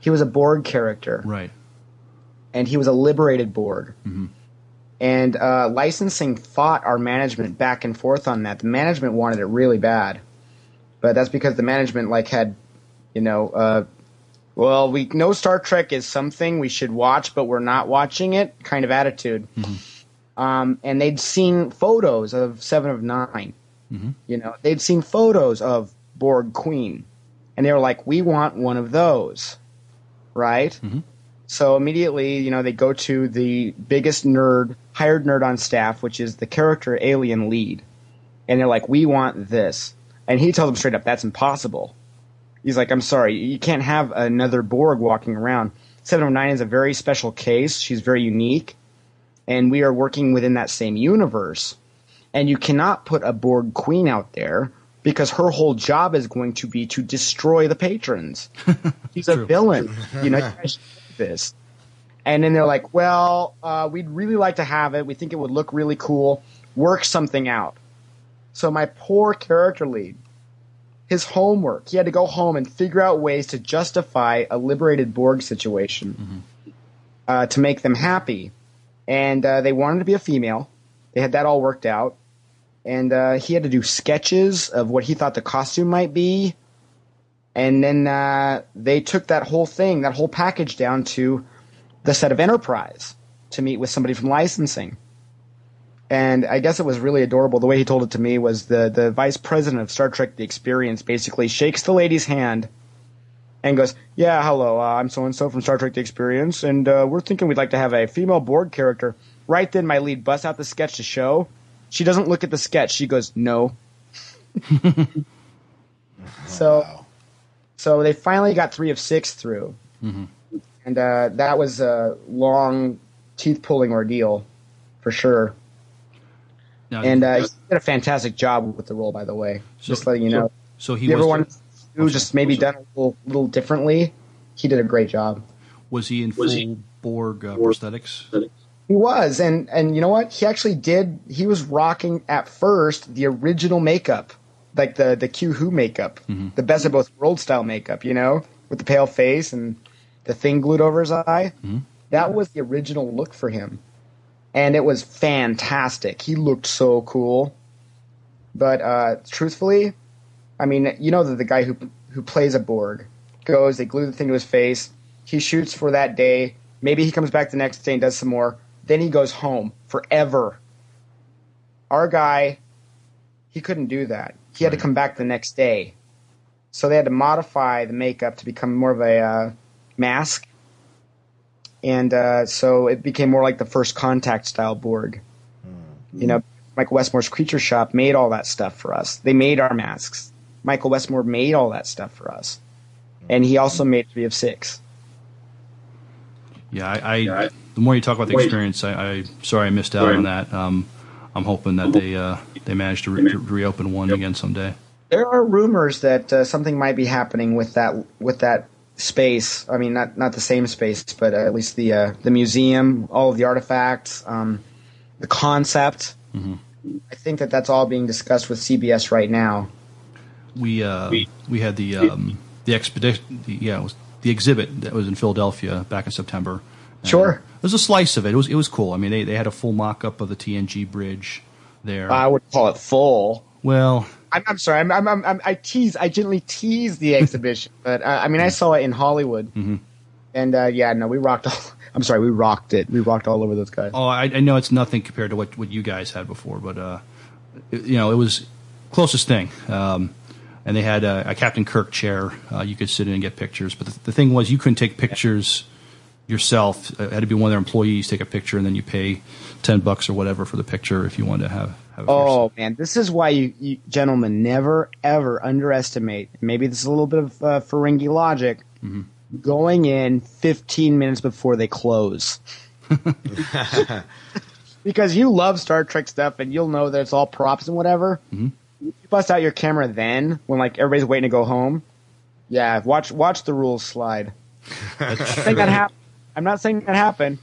He was a Borg character, right. and he was a liberated Borg. Mhm. And uh, licensing fought our management back and forth on that. The management wanted it really bad, but that's because the management like had, you know, uh, well, we know Star Trek is something we should watch, but we're not watching it kind of attitude. Um, and they'd seen photos of Seven of 9 Mhm. You know, they'd seen photos of Borg Queen, and they were like, "We want one of those," right? So immediately, you know, they go to the biggest nerd, hired nerd on staff, which is the character alien lead. And they're like, we want this. And he tells them straight up, that's impossible. He's like, I'm sorry, you can't have another Borg walking around. Seven of Nine is a very special case. She's very unique. And we are working within that same universe. And you cannot put a Borg queen out there because her whole job is going to be to destroy the patrons. (laughs) She's a villain. You know, (laughs) you guys should do this. And then they're like, well, uh, we'd really like to have it. We think it would look really cool. Work something out. So my poor character lead his homework. He had to go home and figure out ways to justify a liberated Borg situation uh, to make them happy. And uh, they wanted to be a female. They had that all worked out. And uh, he had to do sketches of what he thought the costume might be. And then uh, they took that whole thing, that whole package down to the set of Enterprise to meet with somebody from licensing. And I guess it was really adorable. The way he told it to me was the, the vice president of Star Trek The Experience basically shakes the lady's hand and goes, Yeah, hello, uh, I'm so and so from Star Trek The Experience, and uh, we're thinking we'd like to have a female Borg character. Right then, my lead busts out the sketch to show. She doesn't look at the sketch. She goes, No. (laughs) so, so they finally got three of six through. Mm-hmm. And uh, that was a long, teeth pulling ordeal for sure. And uh, he did a fantastic job with the role, by the way. So- just letting you know. so he you was- wanted to just maybe done a little, little differently, he did a great job. Was he in full Borg uh, prosthetics? He was, and and you know what? He actually did. He was rocking at first the original makeup, like the the Q Who makeup, the best of both world style makeup. You know, with the pale face and the thing glued over his eye. That was the original look for him, and it was fantastic. He looked so cool. But uh, truthfully, I mean, you know that the guy who who plays a Borg goes, they glue the thing to his face. He shoots for that day. Maybe he comes back the next day and does some more. Then he goes home forever. Our guy, he couldn't do that. He had to come back the next day. So they had to modify the makeup to become more of a uh, mask. And uh, so it became more like the first contact style Borg. You know, Michael Westmore's Creature Shop made all that stuff for us. They made our masks. Michael Westmore made all that stuff for us. And he also made three of six. Yeah, I, I the more you talk about the experience, I, I sorry I missed out on that. Um, I'm hoping that they uh, they manage to, re- to reopen one again someday. There are rumors that uh, something might be happening with that with that space. I mean, not not the same space, but at least the uh, the museum, all of the artifacts, um, the concept. I think that that's all being discussed with CBS right now. We uh, we had the um, the expedition, the, yeah, it was the exhibit that was in Philadelphia back in September. And Sure. it was a slice of it. It was it was cool. I mean, they they had a full mock up of the TNG bridge there. I would call it full. Well, I'm, I'm sorry. I'm, I'm, I'm, I tease. I gently tease the exhibition, (laughs) but uh, I mean, I saw it in Hollywood, Mhm. and uh, yeah, no, we rocked. All, (laughs) I'm sorry, we rocked it. We rocked all over those guys. Oh, I, I know it's nothing compared to what, what you guys had before, but uh, it- you know, it was closest thing. Um, and they had a, a Captain Kirk chair uh, you could sit in and get pictures. But the, the thing was, you couldn't take pictures yourself. It had to be one of their employees take a picture, and then you pay ten bucks or whatever for the picture if you wanted to have. have it Oh man, this is why you, you gentlemen never ever underestimate. Maybe this is a little bit of uh, Ferengi logic. Mm-hmm. Going in 15 minutes before they close. (laughs) (laughs) because you love Star Trek stuff and you'll know that it's all props and whatever. Mhm. You bust out your camera then when like everybody's waiting to go home. Yeah, watch watch the rules slide. I'm (laughs) not saying that happened. I'm not saying that happened.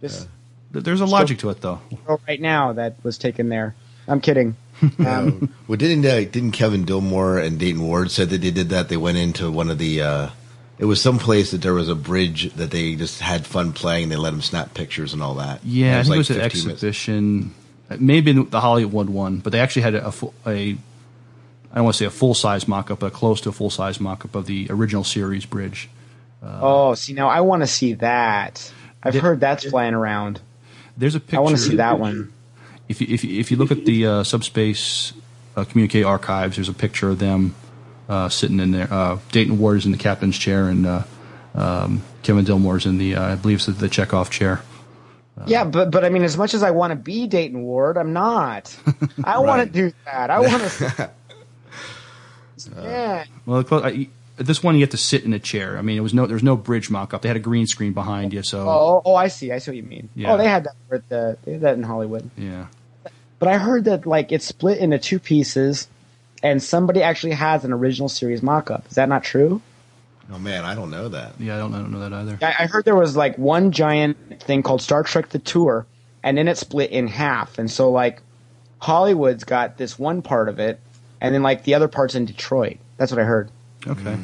Just Th- There's a logic to it, though. right now that was taken there. I'm kidding. (laughs) Um, Well, didn't uh, didn't Kevin Dilmore and Dayton Ward said that they did that? They went into one of the. Uh, it was some place that there was a bridge that they just had fun playing. They let them snap pictures and all that. Yeah, I And think it was like an 15 minutes. Exhibition. Maybe the Hollywood one, but they actually had a, full, a I don't want to say a full size mock up, but close to a full size mock up of the original series bridge. oh, see now I want to see that. I've heard that's flying around. There's a picture. I want to see that one. If you, if you, if you look at the uh, subspace uh, communique archives, there's a picture of them uh, sitting in there. Uh, Dayton Ward is in the captain's chair, and uh, um, Kevin Dilmore's in the uh, I believe it's the, the Chekhov chair. Yeah, but but I mean, as much as I want to be Dayton Ward, I'm not. I (laughs) want to do that. I want to. (laughs) yeah. Well, I, this one you have to sit in a chair. I mean, it was no there's no bridge mock up. They had a green screen behind you, so Oh, oh, I see. I see what you mean. Yeah. Oh, they had that at the they had that in Hollywood. yeah. But I heard that like it's split into two pieces, and somebody actually has an original series mock-up. Is that not true? Oh man, I don't know that. Yeah, I don't, I don't know that either. I I heard there was like one giant thing called Star Trek: The Tour, and then it split in half. And so like Hollywood's got this one part of it, and then like the other parts in Detroit. That's what I heard. Okay.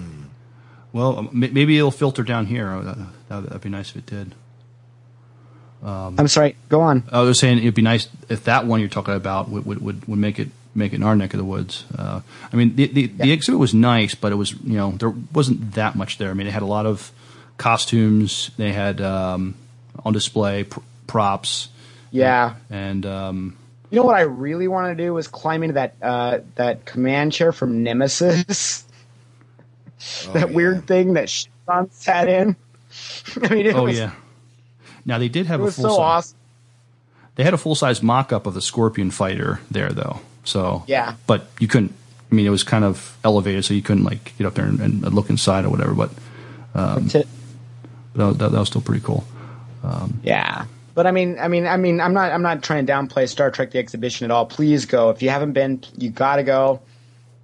Well, um, maybe it'll filter down here. Oh, that, that, that'd be nice if it did. Um, I'm sorry. Go on. I was saying it'd be nice if that one you're talking about would would, would, would make it make it in our neck of the woods. Uh, I mean, the the, the exhibit was nice, but it was you know there wasn't that much there. I mean, it had a lot of costumes. They had um, on display pr- props. Yeah. And um, You know what I really want to do is climb into that uh, that command chair from Nemesis. that weird thing that Shinzon sat in. (laughs) I mean, it oh was, yeah. Now they did have a full so size, awesome. They had a full size mock up of the Scorpion fighter there though. So Yeah. but you couldn't. I mean, it was kind of elevated, so you couldn't like get up there and, and look inside or whatever. But um, That's it. that, that, that was still pretty cool. Um, Yeah. But I mean, I mean, I mean, I'm not, I'm not trying to downplay Star Trek the exhibition at all. Please go if you haven't been. You got to go.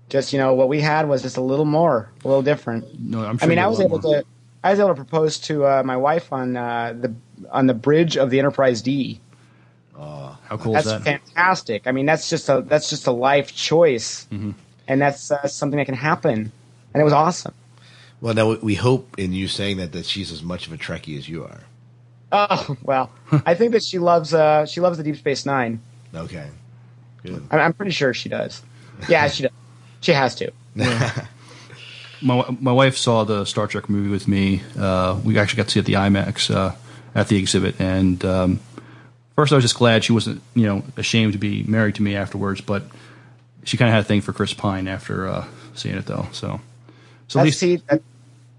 Just you know, what we had was just a little more, a little different. No, I'm sure I mean, I was able more. to, I was able to propose to uh, my wife on uh, the on the bridge of the Enterprise D. How cool that's is that? fantastic. I mean, that's just a that's just a life choice, Mhm. and that's uh, something that can happen, and it was awesome. Well, now we- we hope in you saying that that she's as much of a Trekkie as you are. Oh well, (laughs) I think that she loves uh, she loves the Deep Space Nine. Okay, good. I'm, I'm pretty sure she does. Yeah, she does. She has to. (laughs) my my wife saw the Star Trek movie with me. Uh, we actually got to see it at the IMAX uh, at the exhibit, and um, first I was just glad she wasn't you know ashamed to be married to me afterwards, but she kind of had a thing for Chris Pine after uh, seeing it though. So so at That's, least see, that,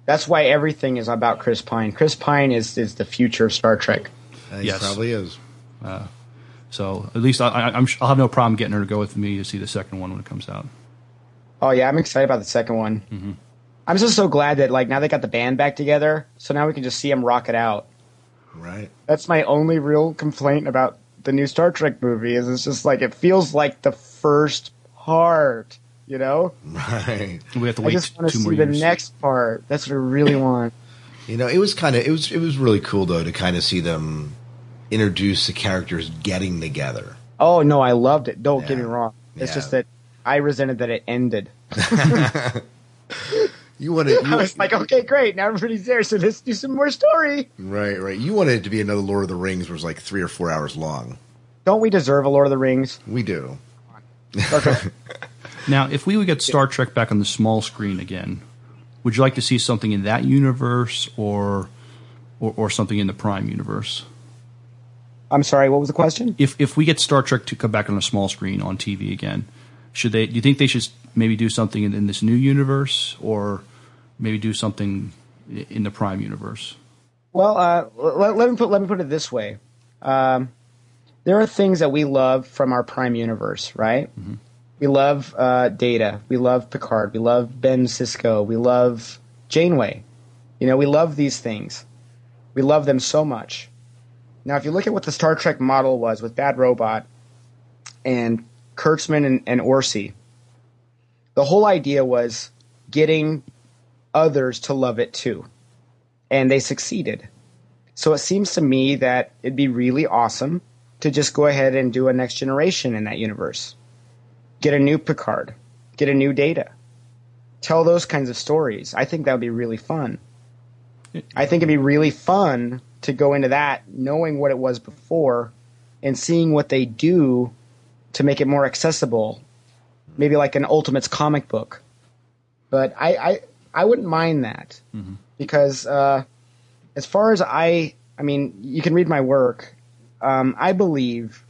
that's why everything is about Chris Pine. Chris Pine is is the future of Star Trek. He yes, probably is. Uh, so at least I, I, I'm I'll have no problem getting her to go with me to see the second one when it comes out. Oh yeah, I'm excited about the second one. Mhm. I'm just so glad that like now they got the band back together, so now we can just see them rock it out. Right. That's my only real complaint about the new Star Trek movie is it's just like it feels like the first part, you know? Right. We have to wait I just want two to more see the years. next part. That's what I really (laughs) want. You know, it was kind of it was it was really cool though to kind of see them introduce the characters getting together. Oh no, I loved it. Don't get me wrong. It's Yeah. just that I resented that it ended. (laughs) (laughs) You wanted (laughs) I was like, okay, great. Now everybody's there, so let's do some more story. right, right. You wanted it to be another Lord of the Rings, which was like three or four hours long. Don't we deserve a Lord of the Rings? We do. (laughs) Now, if we would get Star Trek back on the small screen again, would you like to see something in that universe or or, or something in the Prime universe? I'm sorry, what was the question? If if we get Star Trek to come back on a small screen on TV again, should they? Do you think they should maybe do something in, in this new universe, or maybe do something in the Prime universe? Well, uh, let, let me put let me put it this way. Um, there are things that we love from our Prime universe, right? We love uh, Data. We love Picard. We love Ben Sisko. We love Janeway. You know, we love these things. We love them so much. Now, if you look at what the Star Trek model was with Bad Robot and Kurtzman and, and Orci, the whole idea was getting others to love it too. And they succeeded. So it seems to me that it'd be really awesome to just go ahead and do a next generation in that universe. Get a new Picard, get a new Data, tell those kinds of stories. I think that would be really fun. I think it'd be really fun to go into that knowing what it was before and seeing what they do to make it more accessible. Maybe like an Ultimates comic book. But I, I, I wouldn't mind that because uh, as far as I, I mean, you can read my work. Um, I believe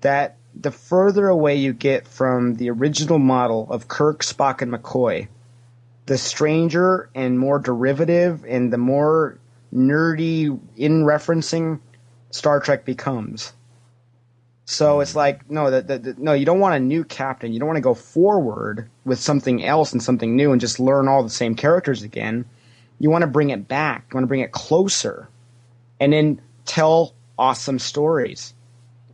that the further away you get from the original model of Kirk, Spock, and McCoy, the stranger and more derivative and the more nerdy in referencing Star Trek becomes. So it's like no, the, the, the, no, you don't want a new captain. You don't want to go forward with something else and something new and just learn all the same characters again. You want to bring it back. You want to bring it closer, and then tell awesome stories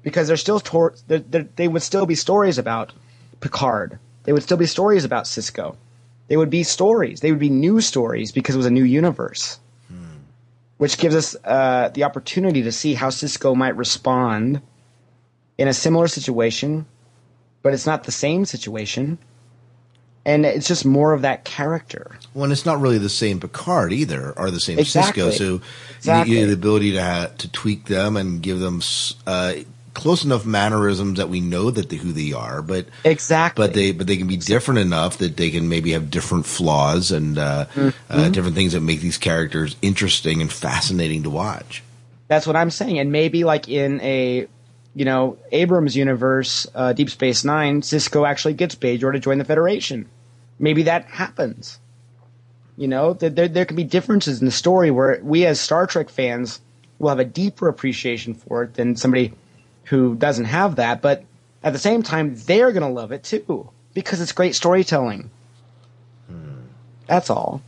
because there's still tor- there, there, they would still be stories about Picard. They would still be stories about Sisko. They would be stories. They would be new stories because it was a new universe, which gives us uh, the opportunity to see how Sisko might respond in a similar situation, but it's not the same situation. and it's just more of that character. Well, and it's not really the same Picard either, or the same Exactly. Sisko. So Exactly. you need the ability to ha- to tweak them and give them uh, close enough mannerisms that we know that they, who they are, but exactly. but they but they can be different enough that they can maybe have different flaws and uh, uh, Mhm. different things that make these characters interesting and fascinating to watch. That's what I'm saying. And maybe like in a, you know, Abrams universe, uh, Deep Space Nine, Sisko actually gets Bajor to join the Federation. Maybe that happens. You know, there, there, there can be differences in the story where we as Star Trek fans will have a deeper appreciation for it than somebody who doesn't have that. But at the same time, they're going to love it too because it's great storytelling. That's all.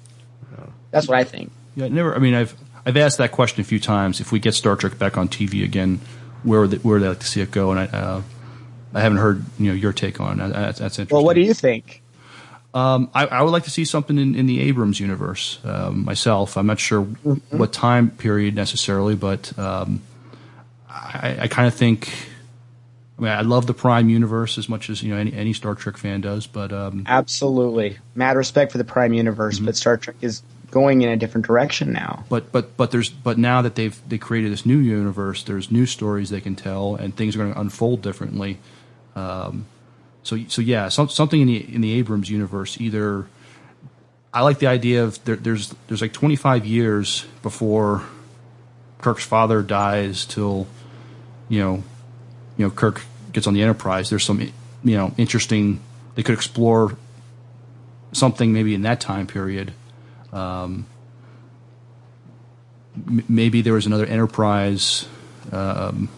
That's what I think. Yeah, never. I mean, I've I've asked that question a few times. If we get Star Trek back on TV again, where would they, where would they like to see it go? And I uh, I haven't heard you know your take on it. That's, that's interesting. Well, what do you think? Um, I, I would like to see something in, in the Abrams universe um, myself. I'm not sure Mm-hmm. what time period necessarily, but um, I, I kind of think. I mean, I love the Prime universe as much as you know any, any Star Trek fan does, but um, Absolutely. Mad respect for the Prime Universe, but Star Trek is going in a different direction now. but but but there's but now that they've they created this new universe, there's new stories they can tell, and things are going to unfold differently. Um, so so yeah, some, something in the in the Abrams universe. Either I like the idea of there, there's there's like 25 years before Kirk's father dies till you know you know Kirk gets on the Enterprise. There's some you know interesting. They could explore something maybe in that time period. Um, m- maybe there was another Enterprise, um,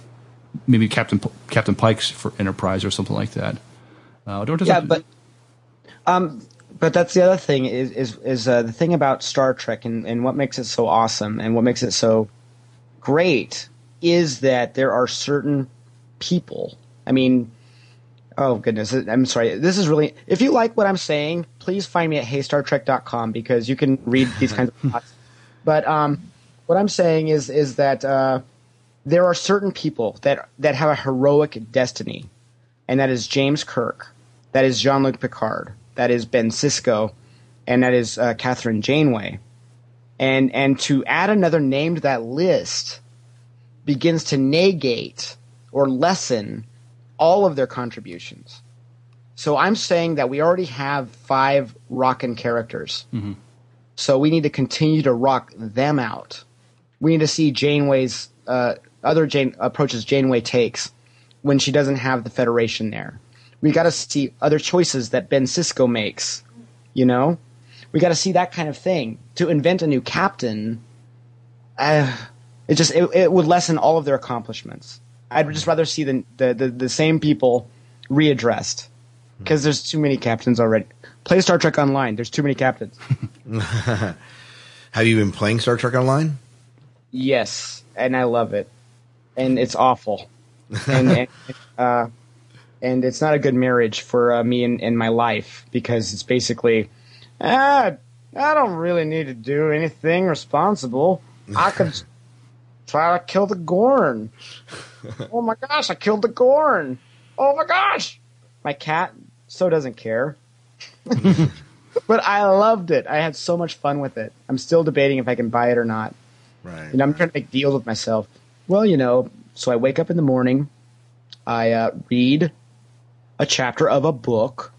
maybe Captain P- Captain Pike's for Enterprise or something like that. Uh, don't Yeah, but um, but that's the other thing is is is uh, the thing about Star Trek and and what makes it so awesome and what makes it so great is that there are certain people. I mean, oh goodness, I'm sorry. This is really. If you like what I'm saying, please find me at heystartrek.com because you can read these kinds of (laughs) thoughts. But um, what I'm saying is is that uh, there are certain people that that have a heroic destiny, and that is James Kirk, that is Jean Luc Picard, that is Ben Sisko, and that is uh, Kathryn Janeway, and and to add another name to that list begins to negate or lessen all of their contributions. So I'm saying that we already have five rockin' characters. Mm-hmm. So we need to continue to rock them out. We need to see Janeway's uh, other Jane approaches Janeway takes when she doesn't have the Federation there. We got to see other choices that Ben Sisko makes. You know, we got to see that kind of thing. To invent a new captain, uh, it just it, it would lessen all of their accomplishments. I'd just rather see the the, the, the same people readdressed because there's too many captains already. Play Star Trek Online. There's too many captains. (laughs) Have you been playing Star Trek Online? Yes, and I love it, and it's awful, and and, (laughs) uh, and it's not a good marriage for uh, me and, and my life because it's basically, ah, I don't really need to do anything responsible. I could (laughs) try to kill the Gorn. (laughs) oh my gosh, I killed the Gorn. Oh my gosh, my cat so doesn't care. (laughs) but I loved it. I had so much fun with it. I'm still debating if I can buy it or not. Right. You know, I'm trying to make deals with myself. Well, you know, so I wake up in the morning, I uh, read a chapter of a book,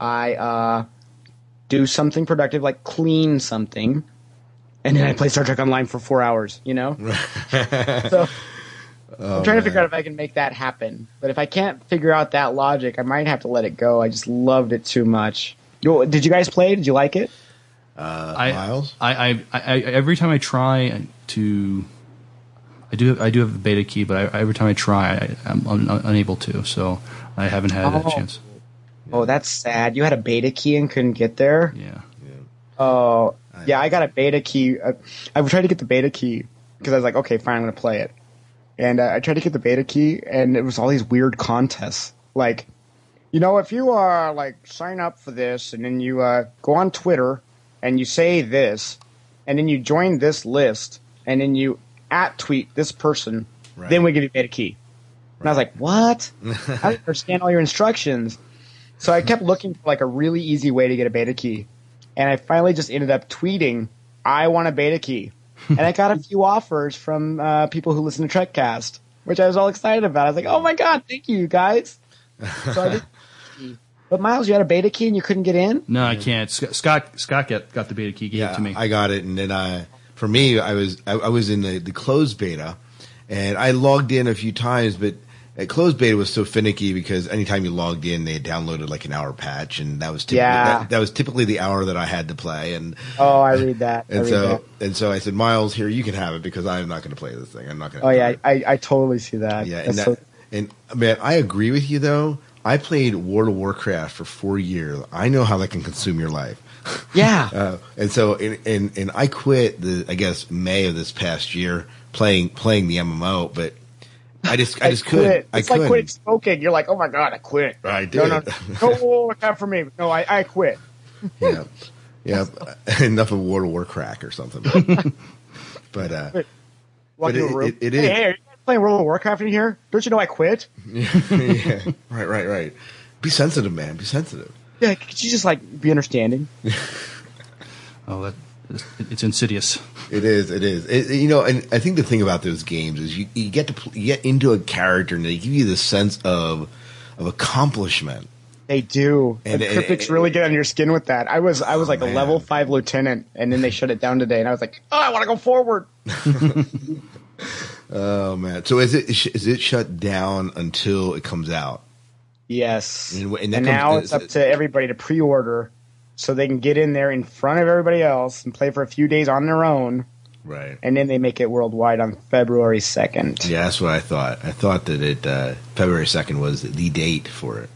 I uh, do something productive like clean something, and then I play Star Trek Online for four hours. You know, (laughs) so Oh, I'm trying to figure out if I can make that happen. But if I can't figure out that logic, I might have to let it go. I just loved it too much. Did you guys play? Did you like it? Uh, I, Miles? I, I, I, I, every time I try to, I do, I do have a beta key, but I, every time I try, I, I'm un, unable to. So I haven't had Oh. a chance. Oh, that's sad. You had a beta key and couldn't get there. Yeah. Oh, yeah. I got a beta key. Uh, I tried to get the beta key because I was like, okay, fine, I'm gonna play it. And uh, I tried to get the beta key, and it was all these weird contests. Like, you know, if you uh like sign up for this, and then you uh go on Twitter, and you say this, and then you join this list, and then you at tweet this person, then we give you a beta key. And I was like, what? (laughs) I don't understand all your instructions. So I kept looking for like a really easy way to get a beta key, and I finally just ended up tweeting, "I want a beta key," and I got a (laughs) few offers from uh, people who listen to Trekcast, which I was all excited about. I was like, "Oh my god, thank you, you guys!" So I did. (laughs) But Miles, you had a beta key and you couldn't get in. No, I can't. Scott Scott got, got the beta key, gave it to me. I got it, and then I, for me, I was I, I was in the, the closed beta, and I logged in a few times, but uh, closed beta was so finicky because anytime you logged in, they had downloaded like an hour patch, and that was typically, Yeah. that, that was typically the hour that I had to play, and Oh, I read that. And read so that. and so I said, Miles, here you can have it because I'm not going to play this thing. I'm not going. to Oh yeah, I, I totally see that. Yeah, and that, so- and man, I agree with you though. I played World of Warcraft for four years. I know how that can consume your life. (laughs) yeah. Uh, and so, and, and and I quit the I guess May of this past year playing playing the MMO, but I just I just quit. couldn't. I It's couldn't. like quitting smoking. You're like, oh my god, I quit. I No, did. no, no, no, not for me. No, I, I quit. (laughs) yeah, yeah. (laughs) Enough of World of Warcraft or something. (laughs) but uh, Walk But into it- it- it hey, hey, are you guys playing World of Warcraft in here? Don't you know I quit? yeah, right, right, right. Be sensitive, man. Be sensitive. Yeah, could you just like be understanding? Oh, that it's insidious. It is. It is. It, you know, and I think the thing about those games is you, you get to pl- you get into a character and they give you the sense of of accomplishment. They do. And And it- Cryptic's it- really get on your skin with that. I was I was oh, like a level five lieutenant, and then they shut it down today, and I was like, oh, I want to go forward. (laughs) Oh man! So is it is it shut down until it comes out? Yes. And, And, and that now comes- it's up to everybody to pre-order, so they can get in there in front of everybody else and play for a few days on their own, right. and then they make it worldwide on February second. Yeah, that's what I thought. I thought that it uh, February second was the date for it.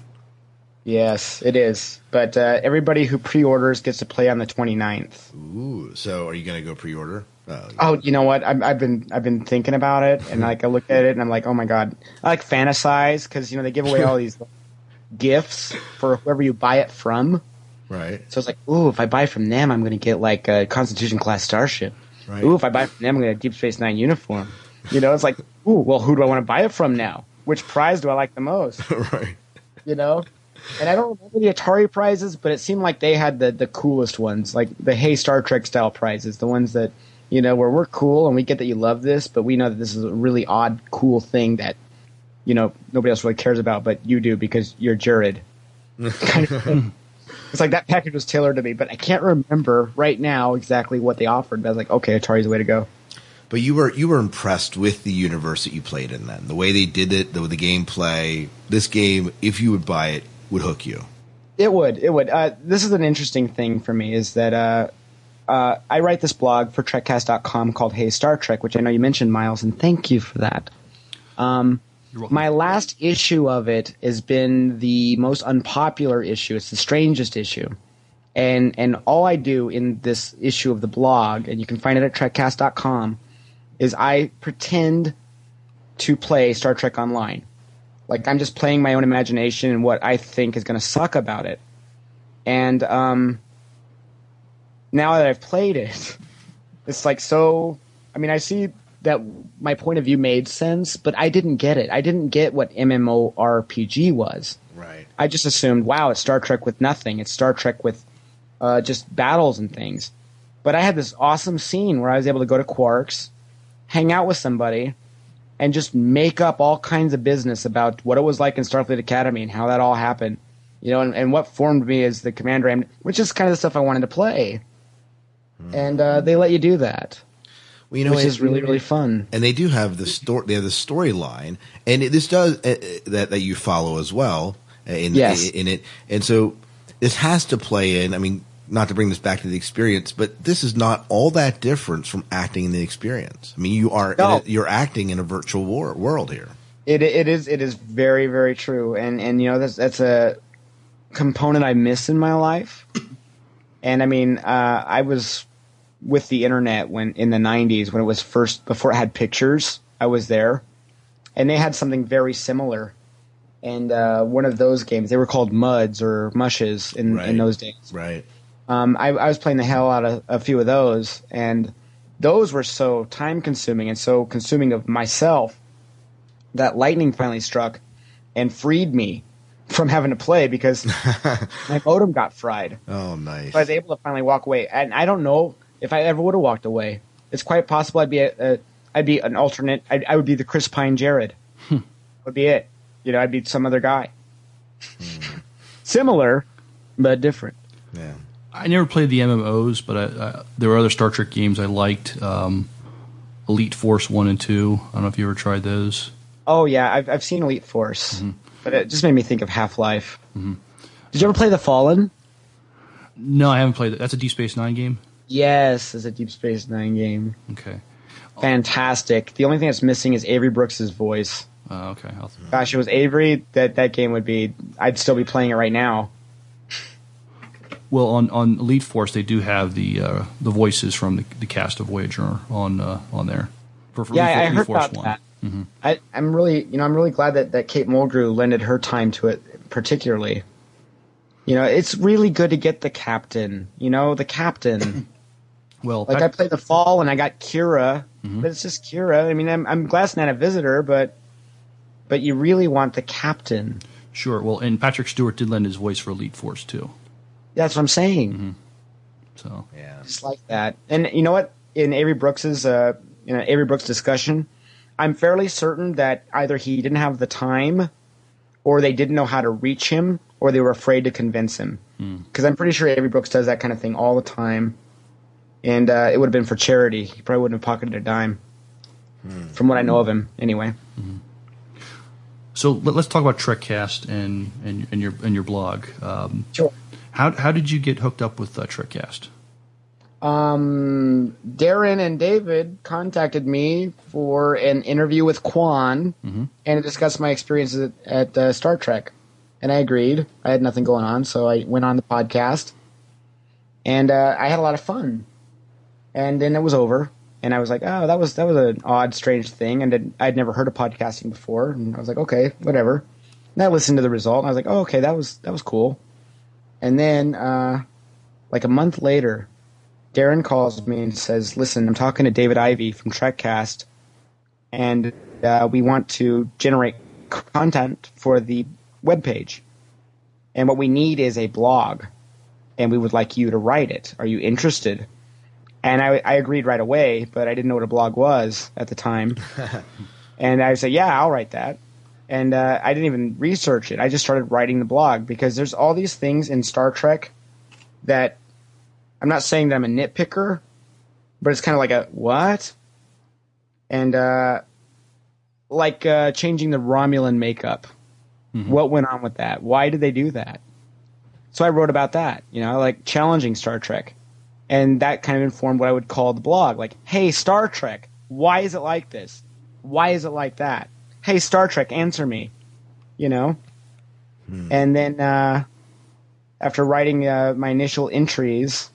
Yes, it is. But uh, everybody who pre-orders gets to play on the 29th. Ooh, so are you going to go pre-order? Oh, Oh, you know what? I've, I've been I've been thinking about it, and like I look at it, and I'm like, oh my god, I like fantasize because you know they give away all (laughs) these gifts for whoever you buy it from. Right. So it's like, ooh, if I buy from them, I'm going to get like a Constitution class starship. Right. Ooh, if I buy from them, I'm going to get a Deep Space Nine uniform. You know, it's like, ooh, well, who do I want to buy it from now? Which prize do I like the most? (laughs) right. You know. And I don't remember the Atari prizes, but it seemed like they had the, the coolest ones, like the Hey Star Trek style prizes, the ones that, you know, where we're cool and we get that you love this, but we know that this is a really odd, cool thing that, you know, nobody else really cares about, but you do because you're Jared. (laughs) kind of thing. It's like that package was tailored to me, but I can't remember right now exactly what they offered. But I was like, okay, Atari's the way to go. But you were you were impressed with the universe that you played in. Then the way they did it, the, the gameplay. This game, if you would buy it, would hook you. It would. It would. Uh, this is an interesting thing for me is that uh, uh, I write this blog for TrekCast.com called Hey Star Trek, which I know you mentioned, Miles, and thank you for that. Um, my last issue of it has been the most unpopular issue. It's the strangest issue. And and all I do in this issue of the blog, and you can find it at TrekCast.com, is I pretend to play Star Trek Online. Like I'm just playing my own imagination and what I think is going to suck about it. And um, now that I've played it, it's like so. I mean, I see that my point of view made sense, but I didn't get it. I didn't get what MMORPG was. Right. I just assumed, wow, it's Star Trek with nothing. It's Star Trek with uh, just battles and things. But I had this awesome scene where I was able to go to Quarks, hang out with somebody, and just make up all kinds of business about what it was like in Starfleet Academy and how that all happened. You know, and, and what formed me as the commander, which is kind of the stuff I wanted to play. And uh, they let you do that. Well, you know, which it- is really really fun. And they do have the story. They have the storyline, and it, this does uh, uh, that that you follow as well. uh, In, Yes. in it, and so this has to play in. I mean, not to bring this back to the experience, but this is not all that different from acting in the experience. I mean, you are No. a, you're acting in a virtual war, world here. It it is it is very very true, and and you know that's that's a component I miss in my life. And I mean, uh, I was with the internet when in the '90s when it was first before it had pictures. I was there, and they had something very similar. And uh, one of those games, they were called Muds or Mushes in, in those days. Right. Um, I, I was playing the hell out of a few of those, and those were so time consuming and so consuming of myself that lightning finally struck and freed me from having to play because (laughs) my modem got fried. Oh, nice. So I was able to finally walk away, and I don't know if I ever would have walked away. It's quite possible I'd be a, a I'd be an alternate. I'd, I would be the Chris Pine Jared. would be it. You know, I'd be some other guy. Similar, but different. Yeah. I never played the MMOs, but I, I, there were other Star Trek games I liked. Um, Elite Force one and two. I don't know if you ever tried those. Oh yeah, I've I've seen Elite Force, but it just made me think of Half Life. Mhm. Did you ever play The Fallen? No, I haven't played that. That's a Deep Space Nine game. Yes, it's a Deep Space Nine game. Okay. Fantastic. The only thing that's missing is Avery Brooks's voice. Uh, okay. I'll, Gosh, it was Avery. That that game would be. I'd still be playing it right now. well, on, on Elite Force, they do have the uh, the voices from the, the cast of Voyager on uh, on there. For, for yeah, Elite, I, heard Force about one. that. Mhm. I, I'm really, you know, I'm really glad that, that Kate Mulgrew lended her time to it, particularly. You know, it's really good to get the captain. You know, the captain. (coughs) Well, like I played the fall and I got Kira, Mhm. but it's just Kira. I mean, I'm I'm glad it's not a visitor, but but you really want the captain. Sure. Well, and Patrick Stewart did lend his voice for Elite Force too. That's what I'm saying. So yeah, just like that. And you know what? In Avery Brooks's uh, in Avery Brooks discussion, I'm fairly certain that either he didn't have the time, or they didn't know how to reach him, or they were afraid to convince him. Because I'm pretty sure Avery Brooks does that kind of thing all the time, and uh, it would have been for charity. He probably wouldn't have pocketed a dime. From what I know of him, anyway. So let, us talk about TrekCast and, and and your and your blog. Um, sure. How how did you get hooked up with uh, TrekCast? Um, Darren and David contacted me for an interview with Quan Mhm. and to discuss my experiences at, at uh, Star Trek. And I agreed. I had nothing going on, so I went on the podcast. And uh, I had a lot of fun. And then it was over. And I was like, oh, that was that was an odd, strange thing. And I'd never heard of podcasting before. And I was like, okay, whatever. And I listened to the result. And I was like, oh, okay, that was that was cool. And then, uh, like a month later, Darren calls me and says, "Listen, I'm talking to David Ivy from TrekCast, and uh, we want to generate content for the webpage. And what we need is a blog, and we would like you to write it. Are you interested?" And I, I agreed right away, but I didn't know what a blog was at the time. (laughs) and I said, "Yeah, I'll write that." And uh, I didn't even research it. I just started writing the blog because there's all these things in Star Trek that I'm not saying that I'm a nitpicker, but it's kind of like a what? And uh, like uh, changing the Romulan makeup. What went on with that? Why did they do that? So I wrote about that. You know, like challenging Star Trek, and that kind of informed what I would call the blog. Like, hey, Star Trek, why is it like this? Why is it like that? Hey, Star Trek, answer me. You know. And then uh, after writing uh, my initial entries,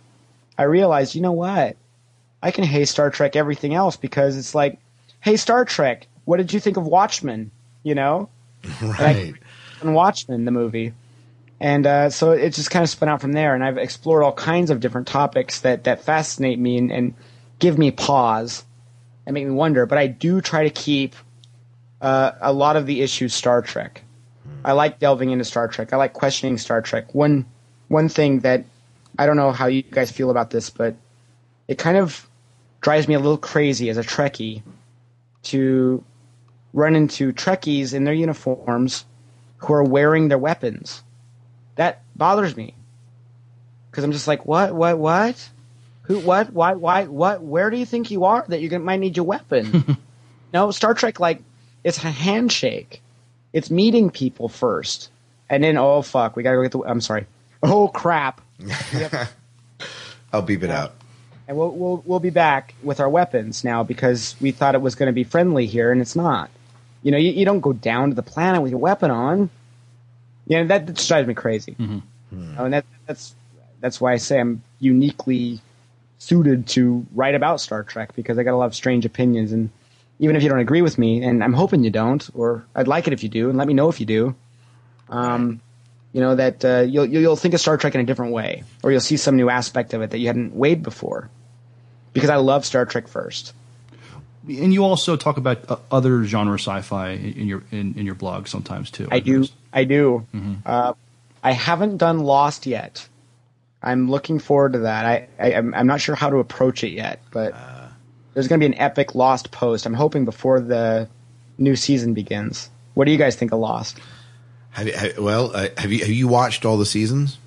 I realized, you know what? I can hey Star Trek everything else because it's like, hey Star Trek, what did you think of Watchmen? You know, (laughs) right? And Watchmen, the movie, and uh, so it just kind of spun out from there. And I've explored all kinds of different topics that that fascinate me and, and give me pause and make me wonder. But I do try to keep uh, a lot of the issues Star Trek. I like delving into Star Trek. I like questioning Star Trek. One one thing that I don't know how you guys feel about this, but it kind of drives me a little crazy as a Trekkie to run into Trekkies in their uniforms who are wearing their weapons. That bothers me because I'm just like, what, what, what? Who, what, why, why, what? Where do you think you are that you might need your weapon? (laughs) no, Star Trek like it's a handshake. It's meeting people first, and then oh fuck, we gotta go get the. I'm sorry. Oh crap. (laughs) I'll beep it out. And we'll, we'll we'll be back with our weapons now because we thought it was going to be friendly here, and it's not. You know, you, you don't go down to the planet with your weapon on. You know that, that just drives me crazy. You know, and that that's that's why I say I'm uniquely suited to write about Star Trek because I got a lot of strange opinions, and even if you don't agree with me, and I'm hoping you don't, or I'd like it if you do, and let me know if you do. Um, you know that uh, you'll you'll think of Star Trek in a different way, or you'll see some new aspect of it that you hadn't weighed before. Because I love Star Trek first. And you also talk about uh, other genre sci-fi in, in your in, in your blog sometimes too. I do. I do. Mm-hmm. Uh, I haven't done Lost yet. I'm looking forward to that. I, I I'm, I'm not sure how to approach it yet, but Uh. there's going to be an epic Lost post. I'm hoping before the new season begins. What do you guys think of Lost? Have you, have, well, uh, have you have you watched all the seasons?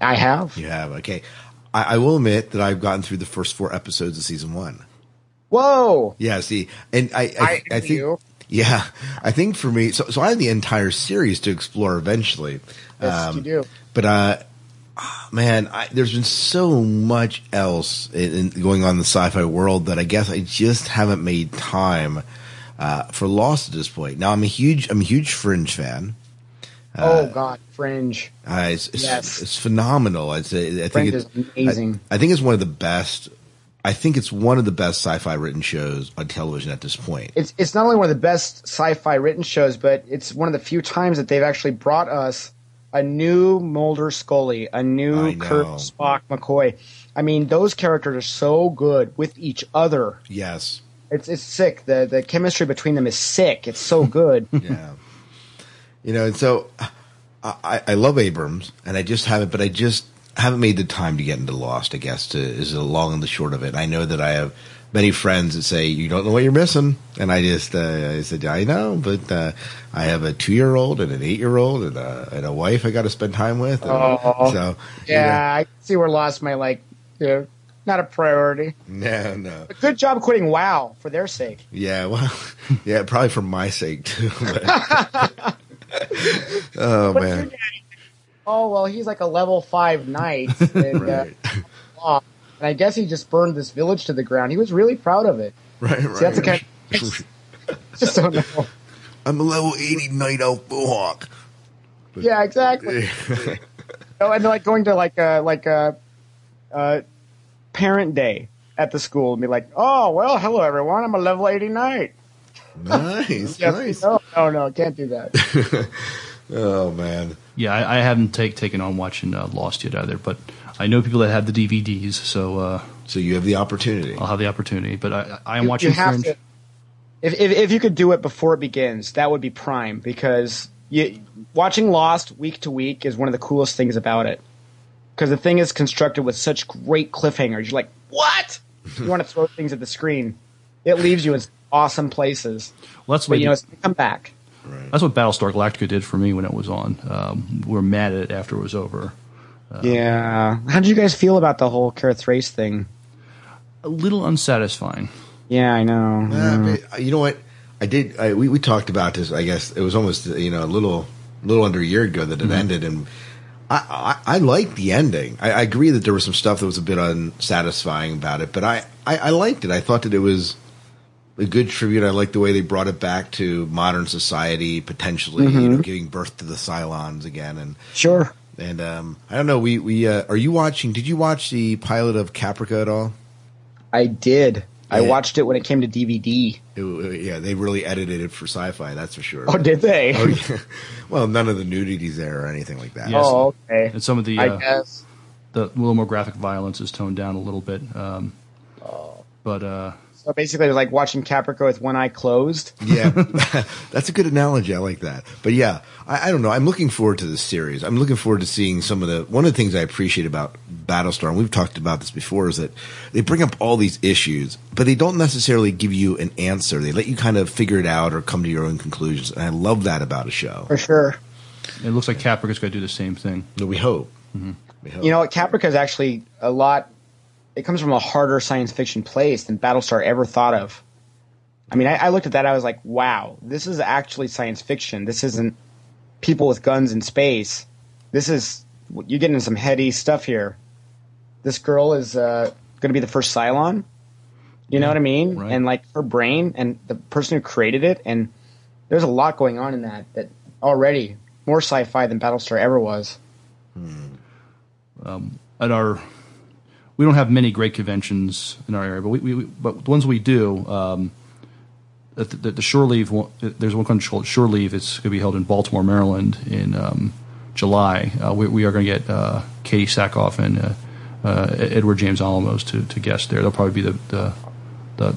I have. You have. Okay. I, I will admit that I've gotten through the first four episodes of season one. Whoa! Yeah. See, and I I, I I, think you. Yeah, I think for me, so so I have the entire series to explore eventually. Yes, you do. But uh, ah, man, I, there's been so much else in, in going on in the sci-fi world that I guess I just haven't made time uh, for Lost at this point. Now I'm a huge I'm a huge Fringe fan. oh God, Fringe. Uh, it's, it's, Yes. it's phenomenal. It's, I think Fringe it's is amazing. I, I think it's one of the best. I think it's one of the best sci-fi written shows on television at this point. It's it's not only one of the best sci-fi written shows, but it's one of the few times that they've actually brought us a new Mulder Scully, a new. Kirk Spock McCoy. I mean, those characters are so good with each other. Yes. It's it's sick. The the chemistry between them is sick. It's so good. (laughs) yeah. You know, and so I, I- love Abrams, and I just haven't, but I just haven't made the time to get into Lost. I guess to, is the long and the short of it. I know that I have many friends that say you don't know what you're missing, and I just uh, I said I know, but uh, I have a two year old and an eight year old and a, and a wife I got to spend time with. Oh. so yeah, I see where Lost might like. You know, not a priority. (laughs) no, no, But good job quitting WoW for their sake. yeah, well, (laughs) yeah, probably for my sake too. but- (laughs) oh What's man. Oh well, he's like a level five knight, (laughs) and, Right. uh, and I guess he just burned this village to the ground. He was really proud of it. Right, See, that's the right. kind. (laughs) just don't know. I'm a level 80 knight elf mohawk. Yeah, exactly. (laughs) oh, and like going to like a like a, uh parent day at the school and be like, "Oh well, hello everyone, I'm a level eighty knight." nice, Yes, nice. No, no, no, can't do that. oh man. Yeah, I, I haven't take, taken on watching uh, Lost yet either, but I know people that have the DVDs, so uh, so you have the opportunity. I'll have the opportunity. But I, I am You- watching you have Fringe. to- if, if if you could do it before it begins, that would be prime because you, watching Lost week to week is one of the coolest things about it. Because the thing is constructed with such great cliffhangers. You're like, what? you want to throw things at the screen. It leaves you in awesome places. Well, that's but what you you- know, it's gonna come back. That's what Battlestar Galactica did for me when it was on. Um, we were mad at it after it was over. yeah. How did you guys feel about the whole Kara Thrace thing? A little unsatisfying. Yeah, I know. Uh, but, you know what? I did. I, we we talked about this. I guess it was almost you know a little little under a year ago that it Mhm. ended, and I I, I liked the ending. I, I agree that there was some stuff that was a bit unsatisfying about it, but I, I I liked it. I thought that it was a good tribute. I like the way they brought it back to modern society, potentially you know, Mhm. giving birth to the Cylons again, and Sure. and um, I don't know. We we uh, are you watching? Did you watch the pilot of Caprica at all? I did. I watched it when it came to DVD. It- yeah, they really edited it for sci-fi. That's for sure. Oh, did they? Oh, yeah. (laughs) Well, none of the nudities there or anything like that. Yes. Oh, okay. And some of the I uh, guess. the little more graphic violence is toned down a little bit. Um, But uh, So basically, it was like watching Caprica with one eye closed. Yeah, (laughs) (laughs) that's a good analogy. I like that. But yeah, I, I don't know. I'm looking forward to this series. I'm looking forward to seeing some of the. One of the things I appreciate about Battlestar, and we've talked about this before, is that they bring up all these issues, but they don't necessarily give you an answer. They let you kind of figure it out or come to your own conclusions, and I love that about a show. For sure. it looks like Caprica's going to do the same thing. No, we hope. Mhm. We hope. You know, Caprica is actually a lot. It comes from a harder science fiction place than Battlestar ever thought of. I mean, I, I looked at that. I was like, "Wow, this is actually science fiction. This isn't people with guns in space. This is you're getting some heady stuff here. This girl is uh, going to be the first Cylon. You know what I mean? right. And like her brain and the person who created it, and there's a lot going on in that that already more sci-fi than Battlestar ever was. um, at our we don't have many great conventions in our area, but we, we but the ones we do. Um, the, the, the Shore Leave, there's one country called Shore Leave. It's going to be held in Baltimore, Maryland, in um, July. Uh, we, we are going to get uh, Katee Sackhoff and uh, uh, Edward James Olmos to, to guest there. They'll probably be the the, the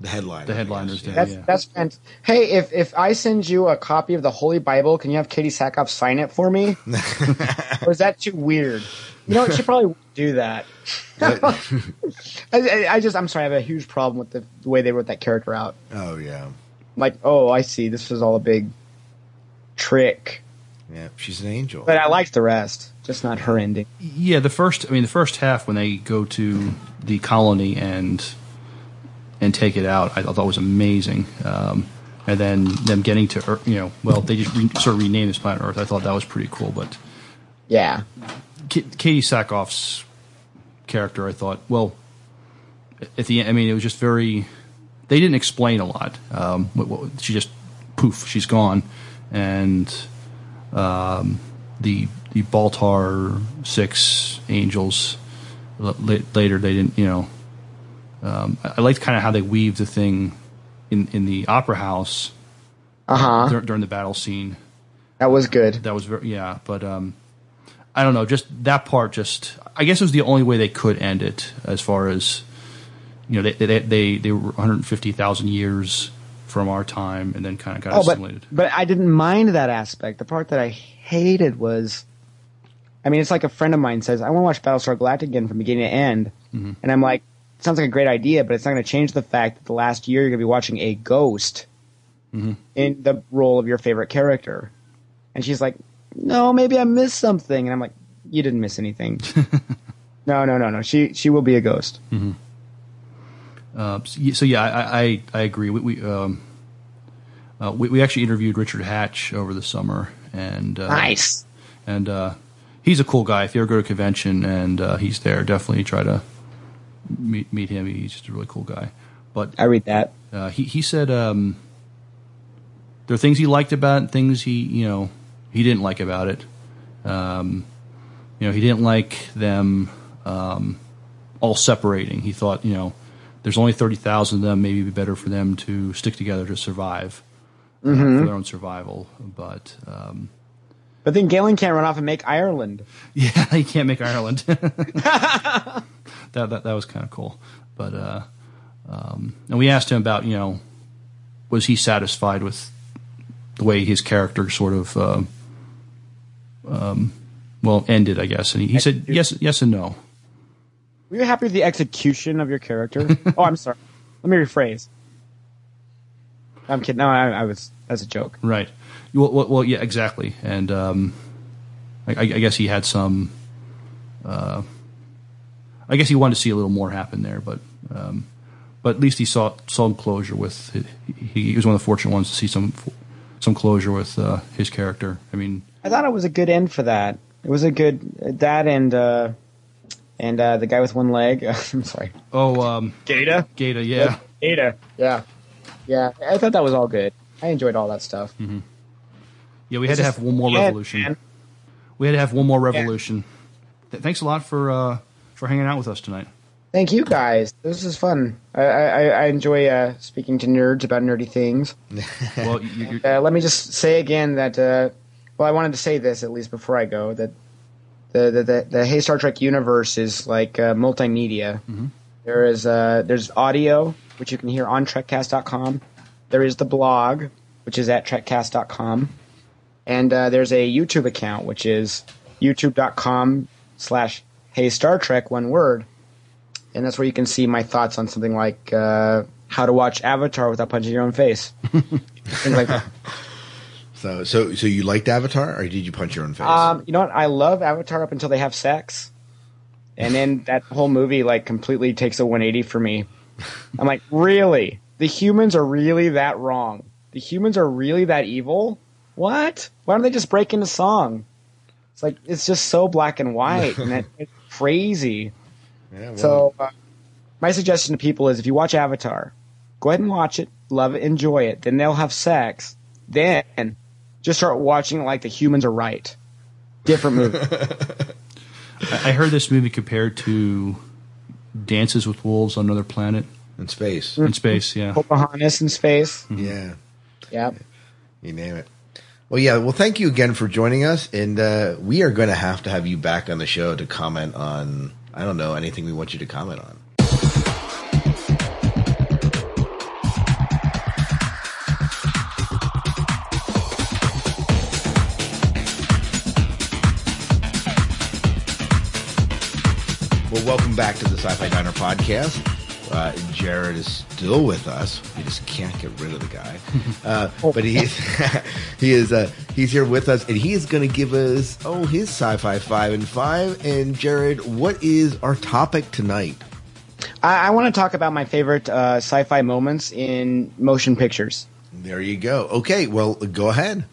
The headliner. The headliners there. That's yeah. that's fant- Hey, if if I send you a copy of the Holy Bible, can you have Katee Sackhoff sign it for me? (laughs) or is that too weird? You know, what? she probably wouldn't do that. (laughs) (laughs) I, I, I just, I'm sorry, I have a huge problem with the, the way they wrote that character out. Oh yeah, Like, oh, I see, this was all a big trick. yeah. She's an angel. But I liked the rest, just not her ending. Yeah, the first. I mean, the first half when they go to the colony and and take it out, I thought was amazing. Um, and then them getting to Earth, you know, well, they just re- sort of renamed this planet Earth. I thought that was pretty cool. But Yeah. K- Katee Sackhoff's character, I thought, well, at the end, I mean, it was just very. They didn't explain a lot. Um, what, what, she just poof, she's gone, and um, the the Baltar six angels later they didn't, you know. Um, I, liked kind of how they weaved the thing in in the opera house Uh-huh. dur- during the battle scene. That was good. That was very yeah, but um, I don't know. Just that part. Just I guess it was the only way they could end it, as far as you know. They they they, they were 150,000 years from our time, and then kind of got Oh, assimilated. but I didn't mind that aspect. The part that I hated was, I mean, it's like a friend of mine says, I want to watch Battlestar Galactica again from beginning to end. Mhm. And I'm like, sounds like a great idea, but it's not going to change the fact that the last year you're going to be watching a ghost Mhm. in the role of your favorite character. And she's like, no, maybe I missed something. And I'm like, you didn't miss anything. (laughs) no, no, no, no. She, she will be a ghost. Mhm. Uh, so, so yeah, I I, I agree. We we, um, uh, we we actually interviewed Richard Hatch over the summer, and uh, Nice. And uh, he's a cool guy. If you ever go to a convention and uh, he's there, definitely try to meet meet him. He's just a really cool guy. But I read that. Uh, he he said um, there are things he liked about it, and things he you know he didn't like about it. Um, you know, he didn't like them um, all separating. He thought you know there's only thirty thousand of them. Maybe it'd be better for them to stick together to survive uh, Mhm. for their own survival. But um, But then Galen can't run off and make Ireland. (laughs) yeah, he can't make Ireland. (laughs) that, that that was kind of cool. But uh, um, and we asked him about you know was he satisfied with the way his character sort of um, um, well ended, I guess, and he, he said yes, yes, and no. Were you happy with the execution of your character? (laughs) oh, I'm sorry. Let me rephrase. I'm kidding. No, I, I was. That's a joke. Right. Well, well, well yeah, exactly. And um, I, I guess he had some. Uh, I guess he wanted to see a little more happen there, but um, but at least he saw some closure with. He, he was one of the fortunate ones to see some some closure with uh, his character. I mean, I thought it was a good end for that. It was a good that and uh, and uh, the guy with one leg. (laughs) I'm sorry. oh, um, Gaeta. Gaeta, yeah. Gaeta. Yeah. Yeah. I thought that was all good. I enjoyed all that stuff. Mhm. Yeah, we had It's to have one more revolution. We had to have one more revolution. Thanks a lot for uh, for hanging out with us tonight. Thank you guys. This is fun. I I, I enjoy uh, speaking to nerds about nerdy things. (laughs) well, you, uh, let me just say again that uh, well, I wanted to say this at least before I go that the the the, the Hey Star Trek universe is like uh, multimedia. There is uh, there's audio which you can hear on TrekCast.com. There is the blog which is at TrekCast.com, and uh, there's a YouTube account which is YouTube.com slash Hey Star Trek one word, and that's where you can see my thoughts on something like uh, how to watch Avatar without punching your own face, (laughs) things like that. So, so, so you liked Avatar, or did you punch your own face? Um, you know what? I love Avatar up until they have sex, and then (laughs) that whole movie like completely takes a 180 for me. I'm like, really? The humans are really that wrong? The humans are really that evil? What? Why don't they just break into song? It's like it's just so black and white, and it, it's (laughs) crazy. Yeah, well, So, uh, my suggestion to people is if you watch Avatar, go ahead and watch it, love it, enjoy it. Then they'll have sex. Then just start watching like the humans are right. Different movie. (laughs) I I heard this movie compared to Dances with Wolves on Another Planet. In space. In space, yeah. Pocahontas in space. Yeah. Yeah. You name it. Well, yeah. Well, thank you again for joining us, and uh, we are going to have to have you back on the show to comment on. I don't know anything we want you to comment on. Well, welcome back to the Sci-Fi Diner podcast. Uh, Jared is still with us. We just can't get rid of the guy, (laughs) uh, but he's (laughs) he is uh, he's here with us, and he is going to give us oh his sci-fi five and five. And Jared, what is our topic tonight? I, I want to talk about my favorite uh, sci-fi moments in motion pictures. There you go. Okay, well, go ahead.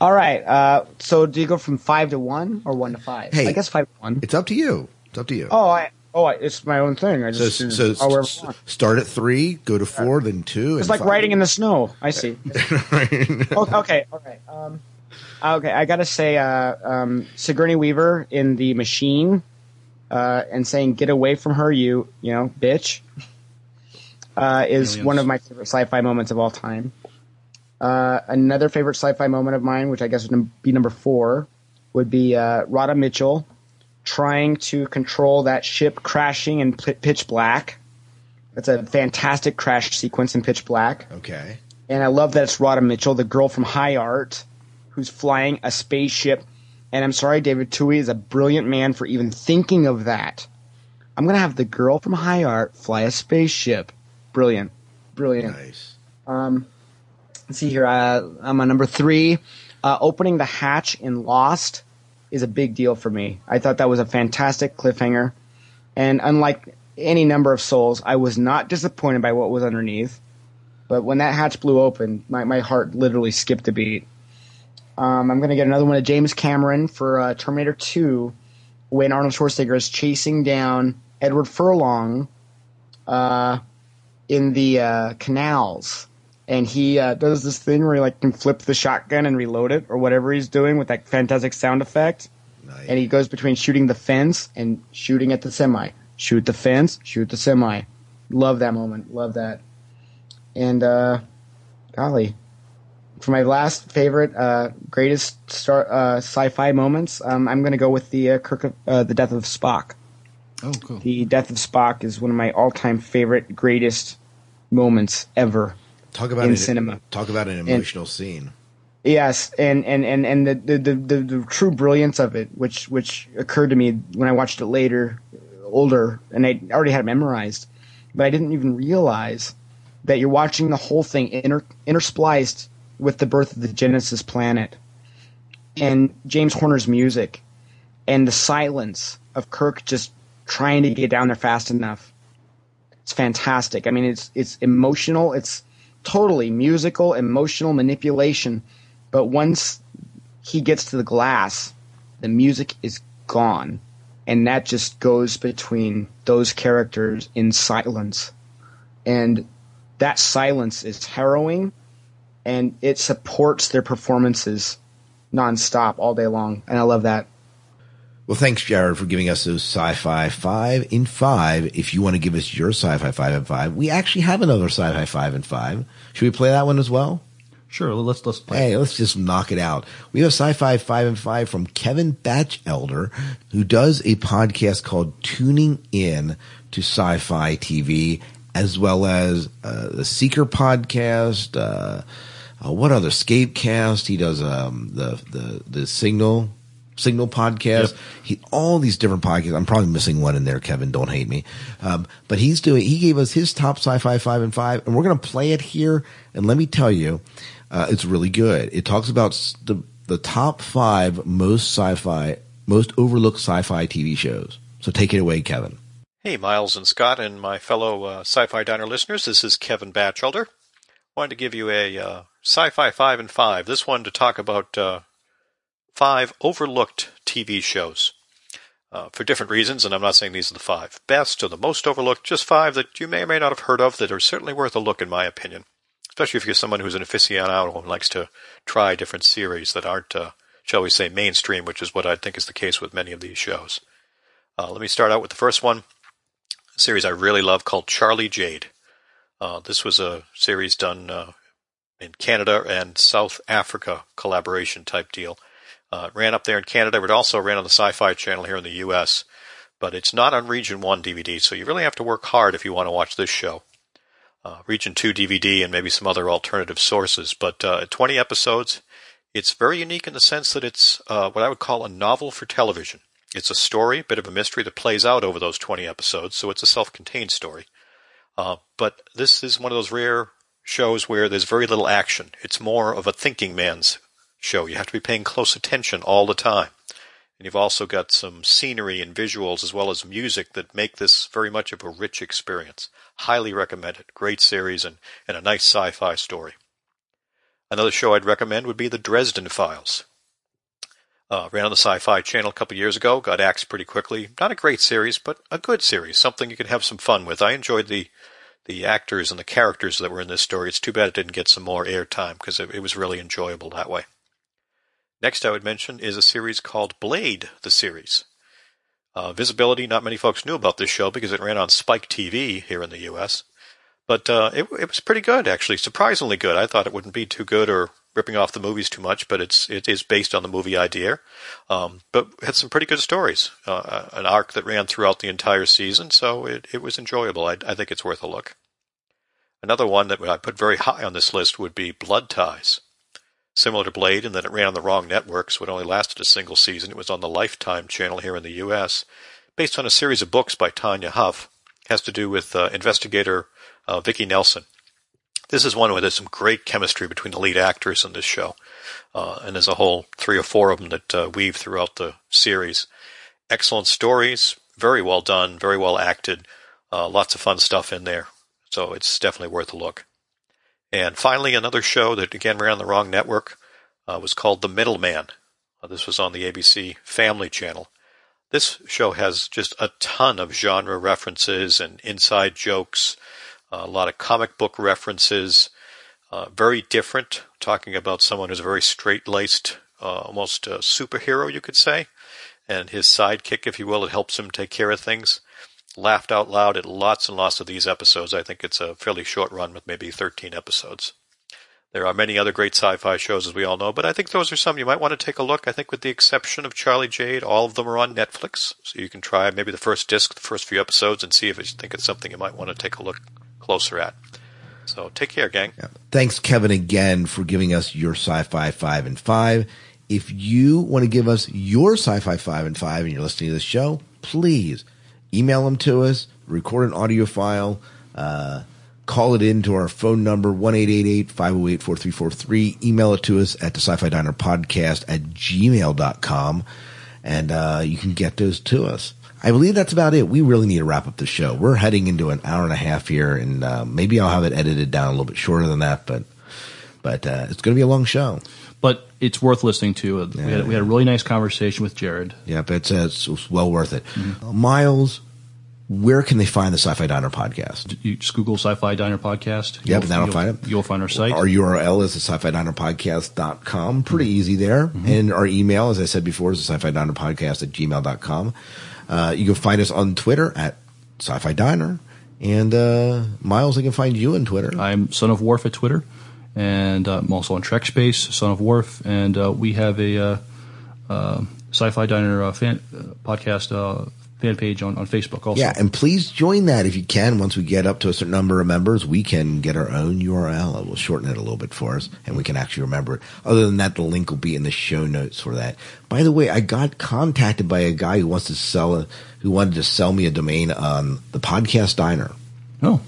All right. Uh, so do you go from five to one or one to five? Hey, I guess five to one. It's up to you. It's up to you. Oh, I oh, I, it's my own thing. I So, just so oh, wherever I s- want. start at three, go to four, then two. It's like five. riding in the snow. I see. (laughs) Oh, okay, all right. Um, okay, I gotta say, uh, um, Sigourney Weaver in The Machine, uh, and saying "Get away from her, you you know, bitch," uh, is Aliens. one of my favorite sci-fi moments of all time. Uh, another favorite sci-fi moment of mine, which I guess would be number four, would be uh, Radha Mitchell trying to control that ship crashing in P- Pitch Black. That's a fantastic crash sequence in Pitch Black. Okay. And I love that it's Radha Mitchell, the girl from High Art, who's flying a spaceship. And I'm sorry, David Twohy is a brilliant man for even thinking of that. I'm gonna have the girl from High Art fly a spaceship. Brilliant, brilliant. Nice. Um, let's see here. Uh, I'm on number three. Uh, opening the hatch in Lost is a big deal for me. I thought that was a fantastic cliffhanger, and unlike any number of souls, I was not disappointed by what was underneath. But when that hatch blew open, my, my heart literally skipped a beat. Um, I'm going to get another one of James Cameron for uh, Terminator 2 when Arnold Schwarzenegger is chasing down Edward Furlong uh, in the uh, canals. And he uh, does this thing where he like can flip the shotgun and reload it or whatever he's doing with that fantastic sound effect. And he goes between shooting the fence and shooting at the semi. Shoot the fence, shoot the semi. Love that moment. Love that. And uh, golly, for my last favorite, uh, greatest star, uh, sci-fi moments, um, I'm going to go with the uh, Kirk, of, uh, the death of Spock. Oh, cool. The death of Spock is one of my all-time favorite, greatest moments ever. Talk about in an, cinema. Talk about an And- emotional scene. Yes, and and and and the the, the the the true brilliance of it, which which occurred to me when I watched it later, older, and I already had it memorized, but I didn't even realize that you're watching the whole thing inter interspliced with the birth of the Genesis planet, and James Horner's music, and the silence of Kirk just trying to get down there fast enough. It's fantastic. I mean, it's it's emotional. It's totally musical, emotional manipulation. But once he gets to the glass, the music is gone. And that just goes between those characters in silence. And that silence is harrowing and it supports their performances nonstop all day long. And I love that. Well, thanks, Jared, for giving us those sci-fi five in five. If you want to give us your sci-fi five and five, we actually have another sci-fi five and five. Should we play that one as well? Sure. Let's let's play. Hey, let's just knock it out. We have a sci-fi five and five from Kevin Batchelder, who does a podcast called Tuning In to Sci-Fi TV, as well as uh, the Seeker podcast. Uh, uh, what other Scapecast? He does um, the the the Signal Signal podcast. He all these different podcasts. I'm probably missing one in there. Kevin, don't hate me. Um, but he's doing. He gave us his top sci-fi five and five, and we're gonna play it here. And let me tell you, uh, it's really good. It talks about the the top five most sci-fi, most overlooked sci-fi TV shows. So take it away, Kevin. Hey, Miles and Scott, and my fellow uh, Sci-Fi Diner listeners. This is Kevin Batchelder. Wanted to give you a uh, Sci-Fi Five and Five. This one to talk about uh, five overlooked TV shows uh, for different reasons, and I'm not saying these are the five best or the most overlooked. Just five that you may or may not have heard of that are certainly worth a look, in my opinion. Especially if you're someone who's an aficionado and likes to try different series that aren't, uh, shall we say, mainstream, which is what I think is the case with many of these shows. Uh, let me start out with the first one a series I really love called Charlie Jade. Uh, this was a series done uh, in Canada and South Africa collaboration type deal. Uh, ran up there in Canada, but also ran on the Sci Fi channel here in the US. But it's not on Region 1 DVD, so you really have to work hard if you want to watch this show. Uh, Region 2 DVD and maybe some other alternative sources. But uh, 20 episodes. It's very unique in the sense that it's uh, what I would call a novel for television. It's a story, a bit of a mystery that plays out over those 20 episodes, so it's a self-contained story. Uh, but this is one of those rare shows where there's very little action. It's more of a thinking man's show. You have to be paying close attention all the time. And you've also got some scenery and visuals as well as music that make this very much of a rich experience. Highly recommended. Great series and, and a nice sci-fi story. Another show I'd recommend would be The Dresden Files. Uh, ran on the Sci-Fi Channel a couple years ago. Got axed pretty quickly. Not a great series, but a good series. Something you can have some fun with. I enjoyed the the actors and the characters that were in this story. It's too bad it didn't get some more airtime because it, it was really enjoyable that way. Next, I would mention is a series called Blade, the series. Uh, visibility, not many folks knew about this show because it ran on Spike TV here in the U.S. But uh, it, it was pretty good, actually, surprisingly good. I thought it wouldn't be too good or ripping off the movies too much, but it's it is based on the movie idea. Um, but had some pretty good stories, uh, an arc that ran throughout the entire season, so it, it was enjoyable. I, I think it's worth a look. Another one that I put very high on this list would be Blood Ties. Similar to Blade in that it ran on the wrong network, so it only lasted a single season. It was on the Lifetime channel here in the U.S., based on a series of books by Tanya Huff. It has to do with uh, investigator uh, Vicki Nelson. This is one where there's some great chemistry between the lead actors in this show, uh, and there's a whole three or four of them that uh, weave throughout the series. Excellent stories, very well done, very well acted, uh, lots of fun stuff in there. So it's definitely worth a look. And finally, another show that again ran on the wrong network uh, was called The Middleman. Uh, this was on the ABC Family Channel. This show has just a ton of genre references and inside jokes, uh, a lot of comic book references, uh, very different, talking about someone who's a very straight laced, uh, almost a superhero, you could say, and his sidekick, if you will, it helps him take care of things laughed out loud at lots and lots of these episodes. I think it's a fairly short run with maybe 13 episodes. There are many other great sci-fi shows, as we all know, but I think those are some you might want to take a look. I think with the exception of Charlie Jade, all of them are on Netflix, so you can try maybe the first disc, the first few episodes, and see if you think it's something you might want to take a look closer at. So take care, gang. Yeah. Thanks, Kevin, again for giving us your sci-fi five and five. If you want to give us your sci-fi five and five, and you're listening to this show, please email them to us, record an audio file, uh, call it in to our phone number, 1-888-508-4343. Email it to us at the sci-fi diner podcast at gmail.com. And, uh, you can get those to us. I believe that's about it. We really need to wrap up the show. We're heading into an hour and a half here, and uh, maybe I'll have it edited down a little bit shorter than that, but but uh, it's going to be a long show. But it's worth listening to. We, had, we had a really nice conversation with Jared. Yeah, but it's, it's, well worth it. Mm-hmm. Miles, where can they find the Sci-Fi Diner podcast? You just Google Sci-Fi Diner podcast. Yep, and that'll find it. You'll find our site. Our URL is the sci-fi diner podcast.com. Pretty mm-hmm. easy there. Mm-hmm. And our email, as I said before, is the sci-fi diner podcast at gmail.com. Uh, you can find us on Twitter at sci-fi diner. And, uh, Miles, they can find you on Twitter. I'm Son of Worf at Twitter. And uh, I'm also on Trek Space, Son of Worf. And uh, we have a, uh, uh, Sci-Fi Diner fan, podcast fan page on, on Facebook also. Yeah, and please join that if you can. Once we get up to a certain number of members, we can get our own URL. It will shorten it a little bit for us, and we can actually remember it. Other than that, the link will be in the show notes for that. By the way, I got contacted by a guy who wants to sell a, who wanted to sell me a domain on the podcast diner. Oh.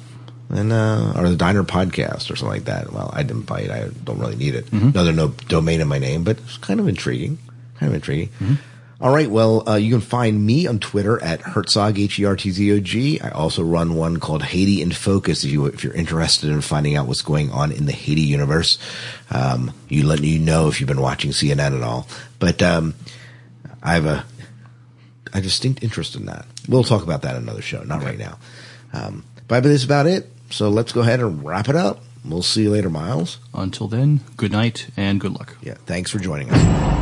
And, uh, or the diner podcast or something like that. Well, I didn't buy it. I don't really need it. Mm-hmm. No, there's no domain in my name, but it's kind of intriguing. Kind of intriguing. Mm-hmm. All right. Well, uh, you can find me on Twitter at Hertzog, H-E-R-T-Z-O-G. I also run one called Haiti in Focus if, you, if you're interested in finding out what's going on in the Haiti universe. Um, you let you know if you've been watching CNN at all. But, um, I have a, a distinct interest in that. We'll talk about that in another show, not okay. right now. Um, but that's about it. So let's go ahead and wrap it up. We'll see you later, Miles. Until then, good night and good luck. Yeah. Thanks for joining us.